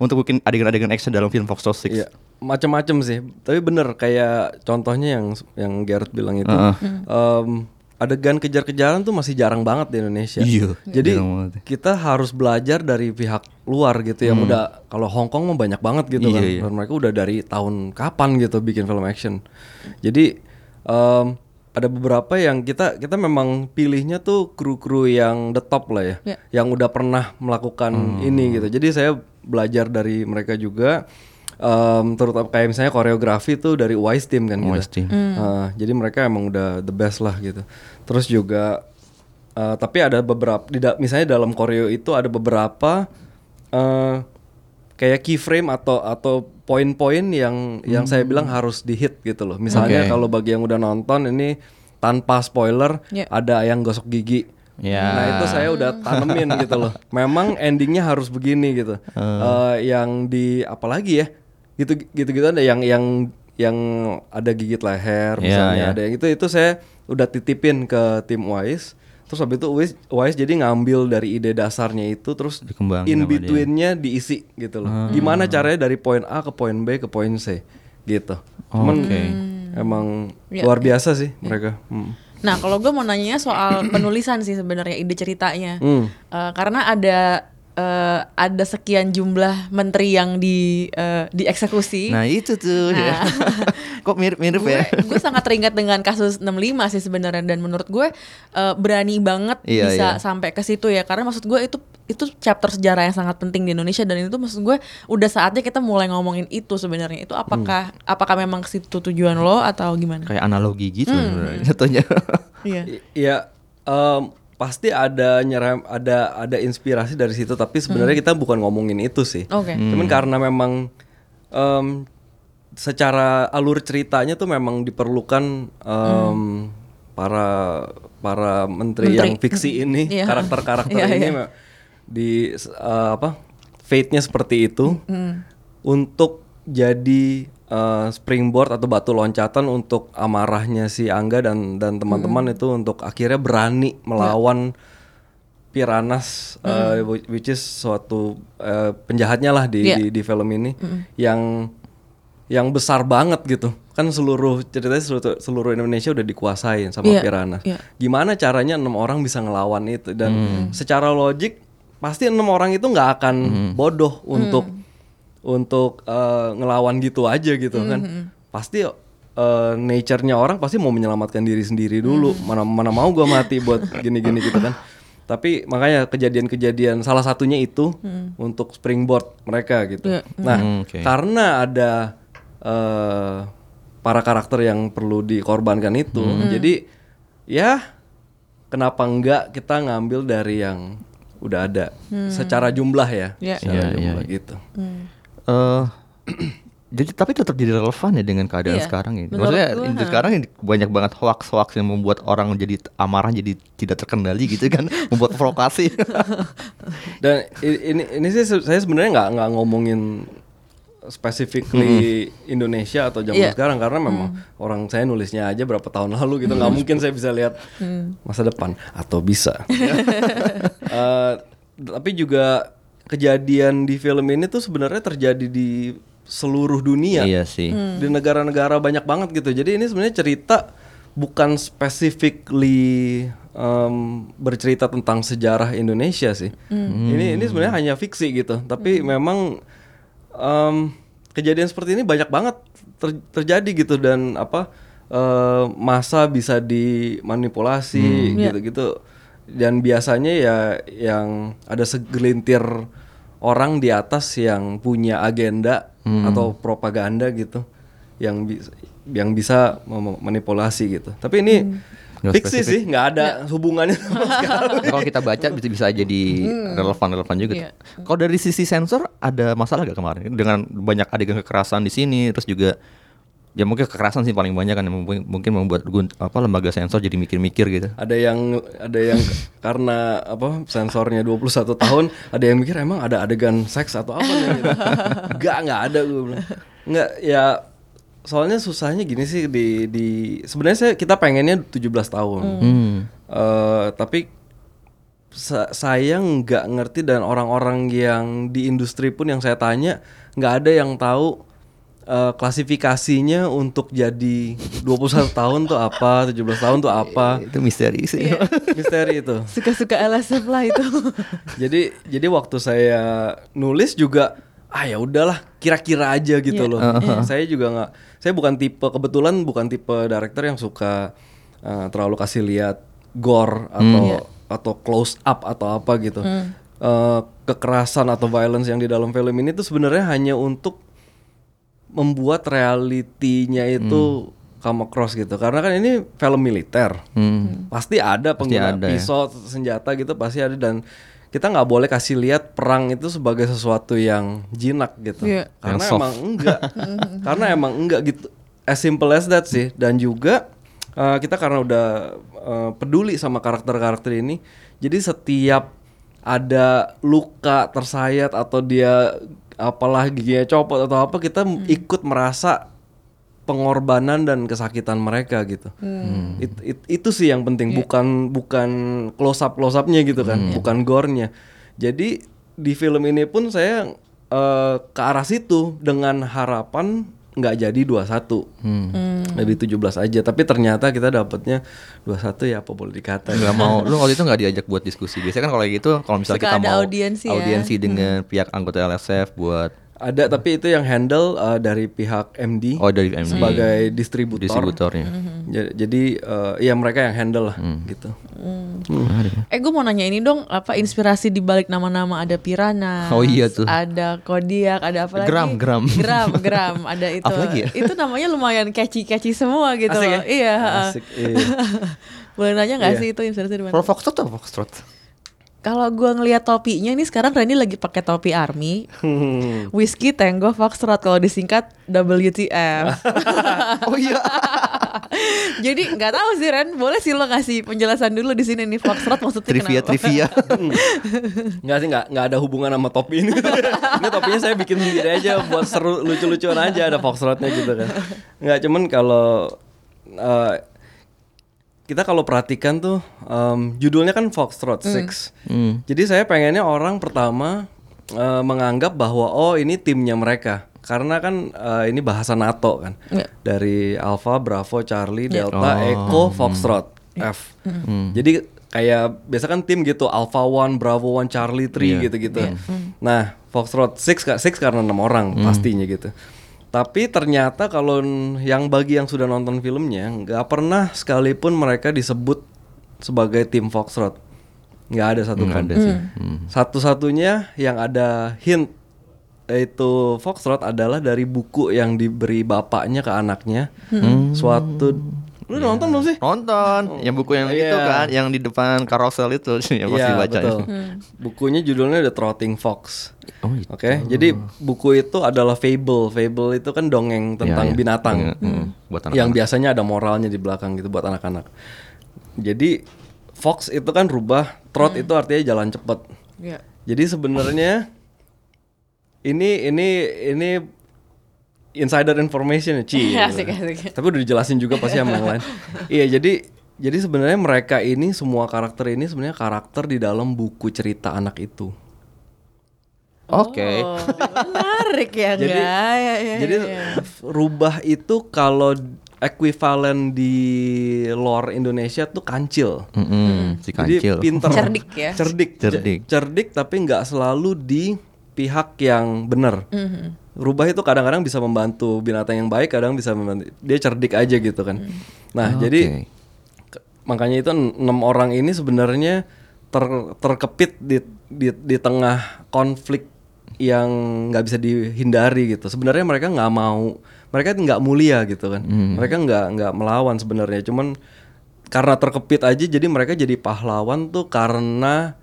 [SPEAKER 2] Untuk bikin adegan-adegan action dalam film Fox Six.
[SPEAKER 3] Iya, macam-macam sih. Tapi bener kayak contohnya yang yang Gareth bilang itu.
[SPEAKER 2] Heeh.
[SPEAKER 3] em, adegan kejar-kejaran tuh masih jarang banget di Indonesia.
[SPEAKER 2] Iya,
[SPEAKER 3] Jadi kita harus belajar dari pihak luar gitu yang udah kalau Hong Kong mah banyak banget gitu
[SPEAKER 2] Iya,
[SPEAKER 3] kan.
[SPEAKER 2] iya.
[SPEAKER 3] Dan mereka udah dari tahun kapan gitu bikin film action. Jadi em, ada beberapa yang kita kita memang pilihnya tuh kru-kru yang the top lah ya,
[SPEAKER 1] Ya.
[SPEAKER 3] yang udah pernah melakukan ini gitu. Jadi saya belajar dari mereka juga Em, terutama kayak misalnya koreografi tuh dari Wise Team kan gitu.
[SPEAKER 2] Wise Team.
[SPEAKER 3] Uh, jadi mereka emang udah the best lah gitu. Terus juga uh, tapi ada beberapa di da- misalnya dalam koreo itu ada beberapa uh, kayak keyframe atau atau poin-poin yang yang saya bilang harus di hit gitu loh. Misalnya
[SPEAKER 2] Oke.
[SPEAKER 3] kalau bagi yang udah nonton ini tanpa spoiler
[SPEAKER 1] Ya.
[SPEAKER 3] ada yang gosok gigi.
[SPEAKER 2] Ya.
[SPEAKER 3] Nah itu saya udah tanemin gitu loh. Memang endingnya harus begini gitu. Eh, yang di apalagi ya gitu gitu gitu ada yang yang yang ada gigit leher
[SPEAKER 2] Ya,
[SPEAKER 3] misalnya
[SPEAKER 2] ya.
[SPEAKER 3] ada yang itu itu saya udah titipin ke tim Wise. Terus habis itu Wise, Wise jadi ngambil dari ide dasarnya itu terus
[SPEAKER 2] Dikembangin
[SPEAKER 3] in
[SPEAKER 2] sama dia.
[SPEAKER 3] betweennya diisi gitu loh. Gimana caranya dari poin A ke poin B ke poin C gitu. Cuman
[SPEAKER 2] Oke.
[SPEAKER 3] emang
[SPEAKER 1] Ya,
[SPEAKER 3] luar biasa sih mereka. Hmm.
[SPEAKER 1] Nah, kalau gue mau nanya soal penulisan sih sebenarnya ide ceritanya.
[SPEAKER 3] Hmm.
[SPEAKER 1] Eh, karena ada eh, ada sekian jumlah menteri yang di eh, dieksekusi.
[SPEAKER 2] Nah itu tuh ya. Kok mirip-mirip ya?
[SPEAKER 1] gue sangat teringat dengan kasus 65 sih sebenarnya dan menurut gue eh, berani banget
[SPEAKER 2] Iya,
[SPEAKER 1] bisa
[SPEAKER 2] iya.
[SPEAKER 1] sampai ke situ ya karena maksud gue itu itu chapter sejarah yang sangat penting di Indonesia dan itu maksud gue udah saatnya kita mulai ngomongin itu sebenarnya itu apakah
[SPEAKER 2] Hmm.
[SPEAKER 1] apakah memang ke situ tujuan lo atau gimana?
[SPEAKER 2] Kayak analogi gitu
[SPEAKER 1] Hmm.
[SPEAKER 2] sebenarnya jatuhnya.
[SPEAKER 1] Iya.
[SPEAKER 3] Iya, em, pasti ada nyerem, ada ada inspirasi dari situ. Tapi sebenarnya kita bukan ngomongin itu sih.
[SPEAKER 1] Oke.
[SPEAKER 3] Cuman karena memang em, secara alur ceritanya tuh memang diperlukan em, para para menteri,
[SPEAKER 1] Menteri.
[SPEAKER 3] yang fiksi ini,
[SPEAKER 1] Iya.
[SPEAKER 3] karakter-karakter
[SPEAKER 1] Iya,
[SPEAKER 3] ini
[SPEAKER 1] iya.
[SPEAKER 3] me- di eh, apa fate-nya seperti itu
[SPEAKER 1] Hmm.
[SPEAKER 3] untuk jadi eh, springboard atau batu loncatan untuk amarahnya si Angga dan dan teman-teman itu untuk akhirnya berani melawan Piranhas eh, which is suatu eh, penjahatnya lah di,
[SPEAKER 1] Iya.
[SPEAKER 3] di di film ini yang yang besar banget gitu. Kan seluruh ceritanya seluruh, seluruh Indonesia udah dikuasain sama
[SPEAKER 1] Iya,
[SPEAKER 3] Piranhas.
[SPEAKER 1] iya.
[SPEAKER 3] gimana caranya enam orang bisa ngelawan itu? Dan secara logik pasti enam orang itu nggak akan bodoh untuk untuk eh, ngelawan gitu aja gitu kan. pasti eh, nature-nya orang pasti mau menyelamatkan diri sendiri dulu. Mana mana mau gua mati buat gini-gini gitu kan. Tapi makanya kejadian-kejadian salah satunya itu untuk springboard mereka gitu. Nah
[SPEAKER 2] Hmm, oke.
[SPEAKER 3] karena ada eh, para karakter yang perlu dikorbankan itu jadi ya kenapa enggak kita ngambil dari yang udah ada. Secara jumlah ya.
[SPEAKER 1] Iya.
[SPEAKER 3] secara
[SPEAKER 2] iya,
[SPEAKER 3] jumlah.
[SPEAKER 2] iya.
[SPEAKER 3] gitu
[SPEAKER 2] Eh, jadi tapi tetap jadi relevan ya dengan keadaan
[SPEAKER 1] Iya.
[SPEAKER 2] sekarang ini.
[SPEAKER 1] Menurut
[SPEAKER 2] Maksudnya
[SPEAKER 1] ha.
[SPEAKER 2] sekarang ini banyak banget hoax-hoax yang membuat orang jadi amarah jadi tidak terkendali gitu kan, membuat provokasi.
[SPEAKER 3] dan ini ini sih saya sebenarnya nggak nggak ngomongin specifically Indonesia atau zaman
[SPEAKER 1] Iya.
[SPEAKER 3] sekarang karena memang orang saya nulisnya aja berapa tahun lalu gitu nggak mungkin saya bisa lihat masa depan atau bisa Eh, tapi juga kejadian di film ini tuh sebenarnya terjadi di seluruh dunia
[SPEAKER 2] Iya sih.
[SPEAKER 3] di negara-negara banyak banget gitu. Jadi ini sebenarnya cerita bukan specifically em, bercerita tentang sejarah Indonesia sih. Ini ini sebenarnya hanya fiksi gitu. Tapi memang em, kejadian seperti ini banyak banget ter- terjadi gitu dan apa eh, masa bisa dimanipulasi gitu-gitu. Dan biasanya ya yang ada segelintir orang di atas yang punya agenda atau propaganda gitu yang bisa yang bisa manipulasi gitu. Tapi ini
[SPEAKER 2] Nggak
[SPEAKER 3] fiksi
[SPEAKER 2] spesifik.
[SPEAKER 3] sih, nggak ada hubungannya sama sekali.
[SPEAKER 2] Kalau kita baca bisa bisa jadi relevan-relevan juga.
[SPEAKER 1] Iya.
[SPEAKER 2] Kalau dari sisi sensor ada masalah gak kemarin dengan banyak adegan kekerasan di sini, terus juga ya mungkin kekerasan sih paling banyak kan mungkin, membuat apa lembaga sensor jadi mikir-mikir gitu.
[SPEAKER 3] ada yang ada yang karena apa sensornya 21 tahun, ada yang mikir emang ada adegan seks atau apa nih gitu. Enggak, enggak ada gue bilang. Enggak, ya soalnya susahnya gini sih di di sebenarnya saya kita pengennya 17 tahun.
[SPEAKER 2] Hmm.
[SPEAKER 3] Eh, tapi sa- saya nggak ngerti dan orang-orang yang di industri pun yang saya tanya nggak ada yang tahu eh, klasifikasinya untuk jadi 21 tahun tuh apa, 17 tahun tuh apa.
[SPEAKER 2] Itu misteri sih.
[SPEAKER 3] Misteri itu.
[SPEAKER 1] Suka-suka LSF lah itu.
[SPEAKER 3] Jadi jadi waktu saya nulis juga ah ya udahlah kira-kira aja gitu
[SPEAKER 1] Iya.
[SPEAKER 3] loh. Saya juga nggak saya bukan tipe kebetulan bukan tipe director yang suka eh, terlalu kasih lihat gore atau atau close up atau apa gitu. Eh, kekerasan atau violence yang di dalam film ini tuh sebenarnya hanya untuk membuat realitinya itu come across gitu. Karena kan ini film militer.
[SPEAKER 2] Hmm.
[SPEAKER 3] Pasti ada pengguna
[SPEAKER 2] ada ya.
[SPEAKER 3] pisau, senjata gitu pasti ada dan kita nggak boleh kasih lihat perang itu sebagai sesuatu yang jinak gitu.
[SPEAKER 1] Iya.
[SPEAKER 3] Karena
[SPEAKER 2] Yang soft.
[SPEAKER 3] emang enggak. karena emang enggak gitu. As simple as that sih. Dan juga uh, kita karena udah uh, peduli sama karakter-karakter ini, jadi setiap ada luka tersayat atau dia apalah giginya copot atau apa kita ikut merasa pengorbanan dan kesakitan mereka gitu. It- it- itu sih yang penting, bukan bukan close up close upnya gitu kan, bukan gore-nya. Jadi di film ini pun saya eh, ke arah situ dengan harapan nggak jadi 21 lebih 17 aja. Tapi ternyata kita dapatnya 21 ya apa boleh dikata.
[SPEAKER 2] Nggak mau. Lu waktu itu nggak diajak buat diskusi. Biasanya kan kalau kayak gitu kalau misalnya
[SPEAKER 1] Suka
[SPEAKER 2] kita mau
[SPEAKER 1] audiensi ya.
[SPEAKER 2] audiensi dengan pihak anggota LSF buat
[SPEAKER 3] ada tapi itu yang handle eh, dari pihak MD
[SPEAKER 2] oh dari MD
[SPEAKER 3] sebagai distributor
[SPEAKER 2] distributornya
[SPEAKER 3] Ja- Jadi eh, ya mereka yang handle lah gitu.
[SPEAKER 1] Eh gue mau nanya ini dong apa inspirasi di balik nama-nama ada Pirana,
[SPEAKER 2] Oh iya tuh.
[SPEAKER 1] ada Kodiak, ada apa lagi?
[SPEAKER 2] Gram, gram.
[SPEAKER 1] gram, gram, ada itu.
[SPEAKER 2] Apa lagi ya?
[SPEAKER 1] Itu namanya lumayan catchy-catchy semua gitu
[SPEAKER 3] Asik
[SPEAKER 1] loh.
[SPEAKER 3] ya?
[SPEAKER 1] Iya. heeh.
[SPEAKER 3] Asik, iya.
[SPEAKER 1] Boleh nanya nggak
[SPEAKER 3] Iya.
[SPEAKER 1] sih itu inspirasi dari mana?
[SPEAKER 2] kalau Foxtrot atau Foxtrot
[SPEAKER 1] Kalau gue ngelihat topinya ini sekarang Randy lagi pakai topi army,
[SPEAKER 3] Hmm.
[SPEAKER 1] whiskey, tango, foxtrot kalau disingkat WTF.
[SPEAKER 2] oh iya
[SPEAKER 1] Jadi nggak tahu sih Ren, boleh sih lo kasih penjelasan dulu di sini nih foxtrot maksudnya
[SPEAKER 2] trivia
[SPEAKER 1] kenapa?
[SPEAKER 2] trivia
[SPEAKER 3] Nggak sih nggak nggak ada hubungan sama topi ini. ini topinya saya bikin sendiri aja buat seru lucu-lucuan aja ada foxtrotnya gitu kan. Nggak cuman kalau eh, kita kalau perhatikan tuh em, judulnya kan Foxtrot Six.
[SPEAKER 2] Hmm.
[SPEAKER 3] Jadi saya pengennya orang pertama eh, menganggap bahwa oh ini timnya mereka. Karena kan eh, ini bahasa NATO kan.
[SPEAKER 1] Iya.
[SPEAKER 3] Dari Alpha, Bravo, Charlie, Delta,
[SPEAKER 2] Oh.
[SPEAKER 3] Echo, Foxtrot, F. Jadi kayak biasa kan tim gitu Alpha One, Bravo One, Charlie Three
[SPEAKER 2] Iya.
[SPEAKER 3] gitu-gitu. Nah, Foxtrot Six Six karena enam orang pastinya gitu. Tapi ternyata kalau yang bagi yang sudah nonton filmnya nggak pernah sekalipun mereka disebut sebagai tim Foxtrot. Nggak ada satu
[SPEAKER 2] ada sih. Hmm.
[SPEAKER 3] Satu-satunya yang ada hint itu Foxtrot adalah dari buku yang diberi bapaknya ke anaknya. Suatu lu udah nonton belum sih?
[SPEAKER 2] nonton yang buku yang
[SPEAKER 3] Iya.
[SPEAKER 2] itu kan yang di depan karosel itu yang pasti
[SPEAKER 3] Iya,
[SPEAKER 2] baca
[SPEAKER 3] betul. Bukunya judulnya The Trotting Fox.
[SPEAKER 2] oh itu
[SPEAKER 3] Oke, jadi buku itu adalah fable. Fable itu kan dongeng tentang
[SPEAKER 2] Iya, iya.
[SPEAKER 3] binatang.
[SPEAKER 2] Iya, mm, buat anak-anak.
[SPEAKER 3] yang biasanya ada moralnya di belakang gitu buat anak-anak. Jadi fox itu kan rubah, trot itu artinya jalan cepet.
[SPEAKER 1] Iya.
[SPEAKER 3] Jadi sebenarnya ini ini ini insider information ya, Ci.
[SPEAKER 1] Asik, asik.
[SPEAKER 3] Tapi udah dijelasin juga pasti sama yang lain. Iya, jadi jadi sebenarnya mereka ini semua karakter ini sebenarnya karakter di dalam buku cerita anak itu.
[SPEAKER 2] oke
[SPEAKER 1] Oh, menarik ya
[SPEAKER 3] Jadi-
[SPEAKER 1] enggak? Ya, ya,
[SPEAKER 3] Jadi
[SPEAKER 1] ya.
[SPEAKER 3] rubah itu kalau ekuivalen di lore Indonesia tuh kancil.
[SPEAKER 2] Mm-mm, si
[SPEAKER 3] Jadi
[SPEAKER 2] kancil
[SPEAKER 3] pinter.
[SPEAKER 1] Cerdik ya?
[SPEAKER 3] Cerdik.
[SPEAKER 2] Cerdik.
[SPEAKER 3] Cerdik tapi nggak selalu di pihak yang benar.
[SPEAKER 1] Mhm.
[SPEAKER 3] Rubah itu kadang-kadang bisa membantu binatang yang baik, kadang bisa membantu. Dia cerdik aja gitu kan.
[SPEAKER 1] Mhm.
[SPEAKER 3] Nah,
[SPEAKER 2] Oke.
[SPEAKER 3] jadi makanya itu en- enam orang ini sebenarnya ter- terkepit di, di di tengah konflik yang nggak bisa dihindari gitu. Sebenarnya mereka nggak mau, mereka nggak mulia gitu kan. Mereka nggak nggak melawan sebenarnya. Cuman karena terkepit aja, jadi mereka jadi pahlawan tuh karena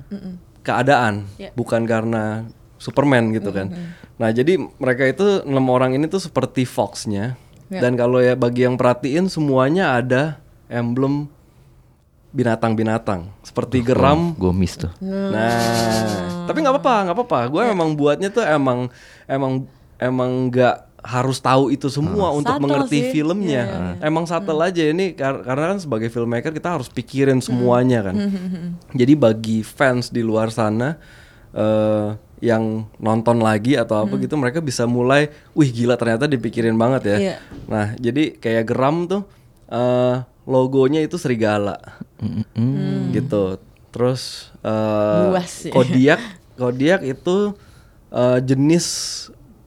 [SPEAKER 3] keadaan,
[SPEAKER 1] Ya.
[SPEAKER 3] bukan karena Superman gitu kan. Nah jadi mereka itu enam orang ini tuh seperti Fox-nya.
[SPEAKER 1] Ya.
[SPEAKER 3] Dan kalau ya bagi yang perhatiin semuanya ada emblem binatang-binatang seperti geram.
[SPEAKER 2] gue miss tuh
[SPEAKER 3] Nah, tapi nggak apa-apa, nggak apa-apa. Gue emang buatnya tuh emang emang emang nggak harus tahu itu semua untuk
[SPEAKER 1] Subtle
[SPEAKER 3] mengerti
[SPEAKER 1] sih.
[SPEAKER 3] filmnya.
[SPEAKER 1] Iya, iya,
[SPEAKER 3] Emang subtle aja ini kar- karena kan sebagai filmmaker kita harus pikirin semuanya kan. Jadi bagi fans di luar sana eh yang nonton lagi atau apa gitu mereka bisa mulai, wih gila ternyata dipikirin banget ya.
[SPEAKER 1] Iya.
[SPEAKER 3] Nah, jadi kayak geram tuh eh logonya itu serigala. Gitu. Terus eh
[SPEAKER 1] Buas ya.
[SPEAKER 3] kodiak, kodiak itu eh, jenis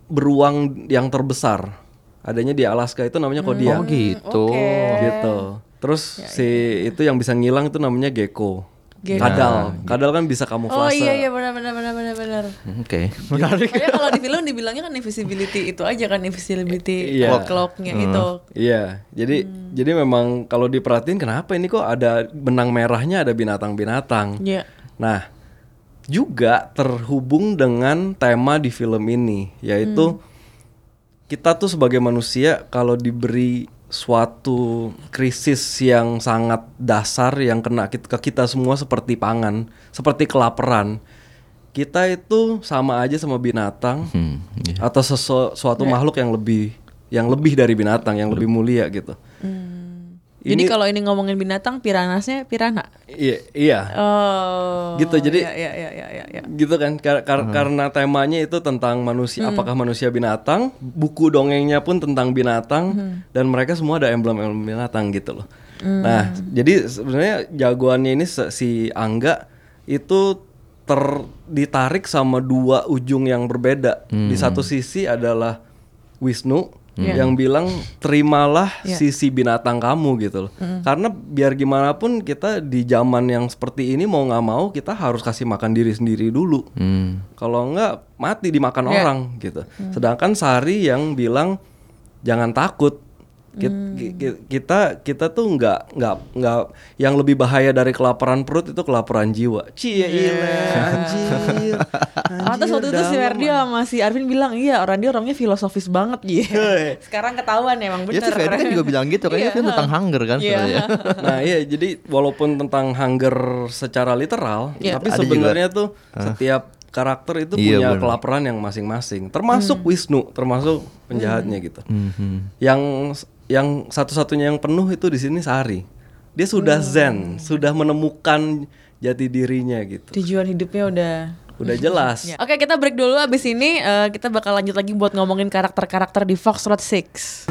[SPEAKER 3] beruang yang terbesar. Adanya di Alaska itu namanya kodiak.
[SPEAKER 2] oh gitu
[SPEAKER 1] Oke.
[SPEAKER 3] Gitu. Terus si itu yang bisa ngilang itu namanya gecko.
[SPEAKER 1] Gitu.
[SPEAKER 3] Kadal, kadal kan bisa
[SPEAKER 1] Oh
[SPEAKER 3] kamuflase.
[SPEAKER 1] iya iya benar benar benar benar benar.
[SPEAKER 2] Oke, menarik.
[SPEAKER 1] Makanya kalau di film dibilangnya kan invisibility itu aja kan invisibility
[SPEAKER 3] Iya.
[SPEAKER 1] cloak-nya itu.
[SPEAKER 3] Iya, jadi jadi memang kalau diperhatiin kenapa ini kok ada benang merahnya ada binatang-binatang.
[SPEAKER 1] Iya.
[SPEAKER 3] Nah, juga terhubung dengan tema di film ini, yaitu kita tuh sebagai manusia kalau diberi suatu krisis yang sangat dasar yang kena kit- ke kita semua seperti pangan, seperti kelaparan, kita itu sama aja sama binatang
[SPEAKER 2] Hmm, iya.
[SPEAKER 3] atau sesu- suatu makhluk yang lebih yang lebih dari binatang, yang lebih mulia gitu.
[SPEAKER 1] Jadi kalau ini ngomongin binatang, piranasnya pirana.
[SPEAKER 3] Iya, iya.
[SPEAKER 1] Oh.
[SPEAKER 3] Gitu, jadi-
[SPEAKER 1] Iya iya iya iya. iya.
[SPEAKER 3] gitu kan Kar- kar- karena temanya itu tentang manusia apakah manusia binatang buku dongengnya pun tentang binatang dan mereka semua ada emblem-emblem binatang gitu loh nah jadi sebenarnya jagoannya ini si Angga itu ter ditarik sama dua ujung yang berbeda di satu sisi adalah Wisnu yang bilang terimalah sisi binatang kamu gitu loh. Karena biar gimana pun kita di zaman yang seperti ini mau nggak mau kita harus kasih makan diri sendiri dulu.
[SPEAKER 2] Hmm.
[SPEAKER 3] kalau enggak mati dimakan orang gitu. Sedangkan Sari yang bilang jangan takut. Kit- ki- ki- Kita kita tuh nggak nggak nggak yang lebih bahaya dari kelaparan perut itu kelaparan jiwa. Cie ile anjir.
[SPEAKER 1] Pantas waktu itu si Ferdi sama si Arvin bilang iya orang dia orangnya filosofis banget gitu. Sekarang ketahuan emang
[SPEAKER 2] Ya
[SPEAKER 1] bener.
[SPEAKER 2] tuh Ferdi kan juga bilang gitu kan
[SPEAKER 1] Iya.
[SPEAKER 2] itu tentang hunger kan
[SPEAKER 1] Iya.
[SPEAKER 2] sebenarnya.
[SPEAKER 3] nah iya jadi walaupun tentang hunger secara literal,
[SPEAKER 1] Iya.
[SPEAKER 3] tapi sebenarnya tuh setiap karakter itu
[SPEAKER 2] Iya,
[SPEAKER 3] punya
[SPEAKER 2] bener.
[SPEAKER 3] kelaparan yang masing-masing. Termasuk Wisnu, termasuk penjahatnya gitu.
[SPEAKER 2] Mhm.
[SPEAKER 3] Yang yang satu-satunya yang penuh itu di sini Sari. Dia sudah zen, sudah menemukan jati dirinya gitu.
[SPEAKER 1] Tujuan hidupnya udah
[SPEAKER 3] Udah jelas.
[SPEAKER 1] Ya. Oke kita break dulu abis ini eh, kita bakal lanjut lagi buat ngomongin karakter-karakter di Fox Road 6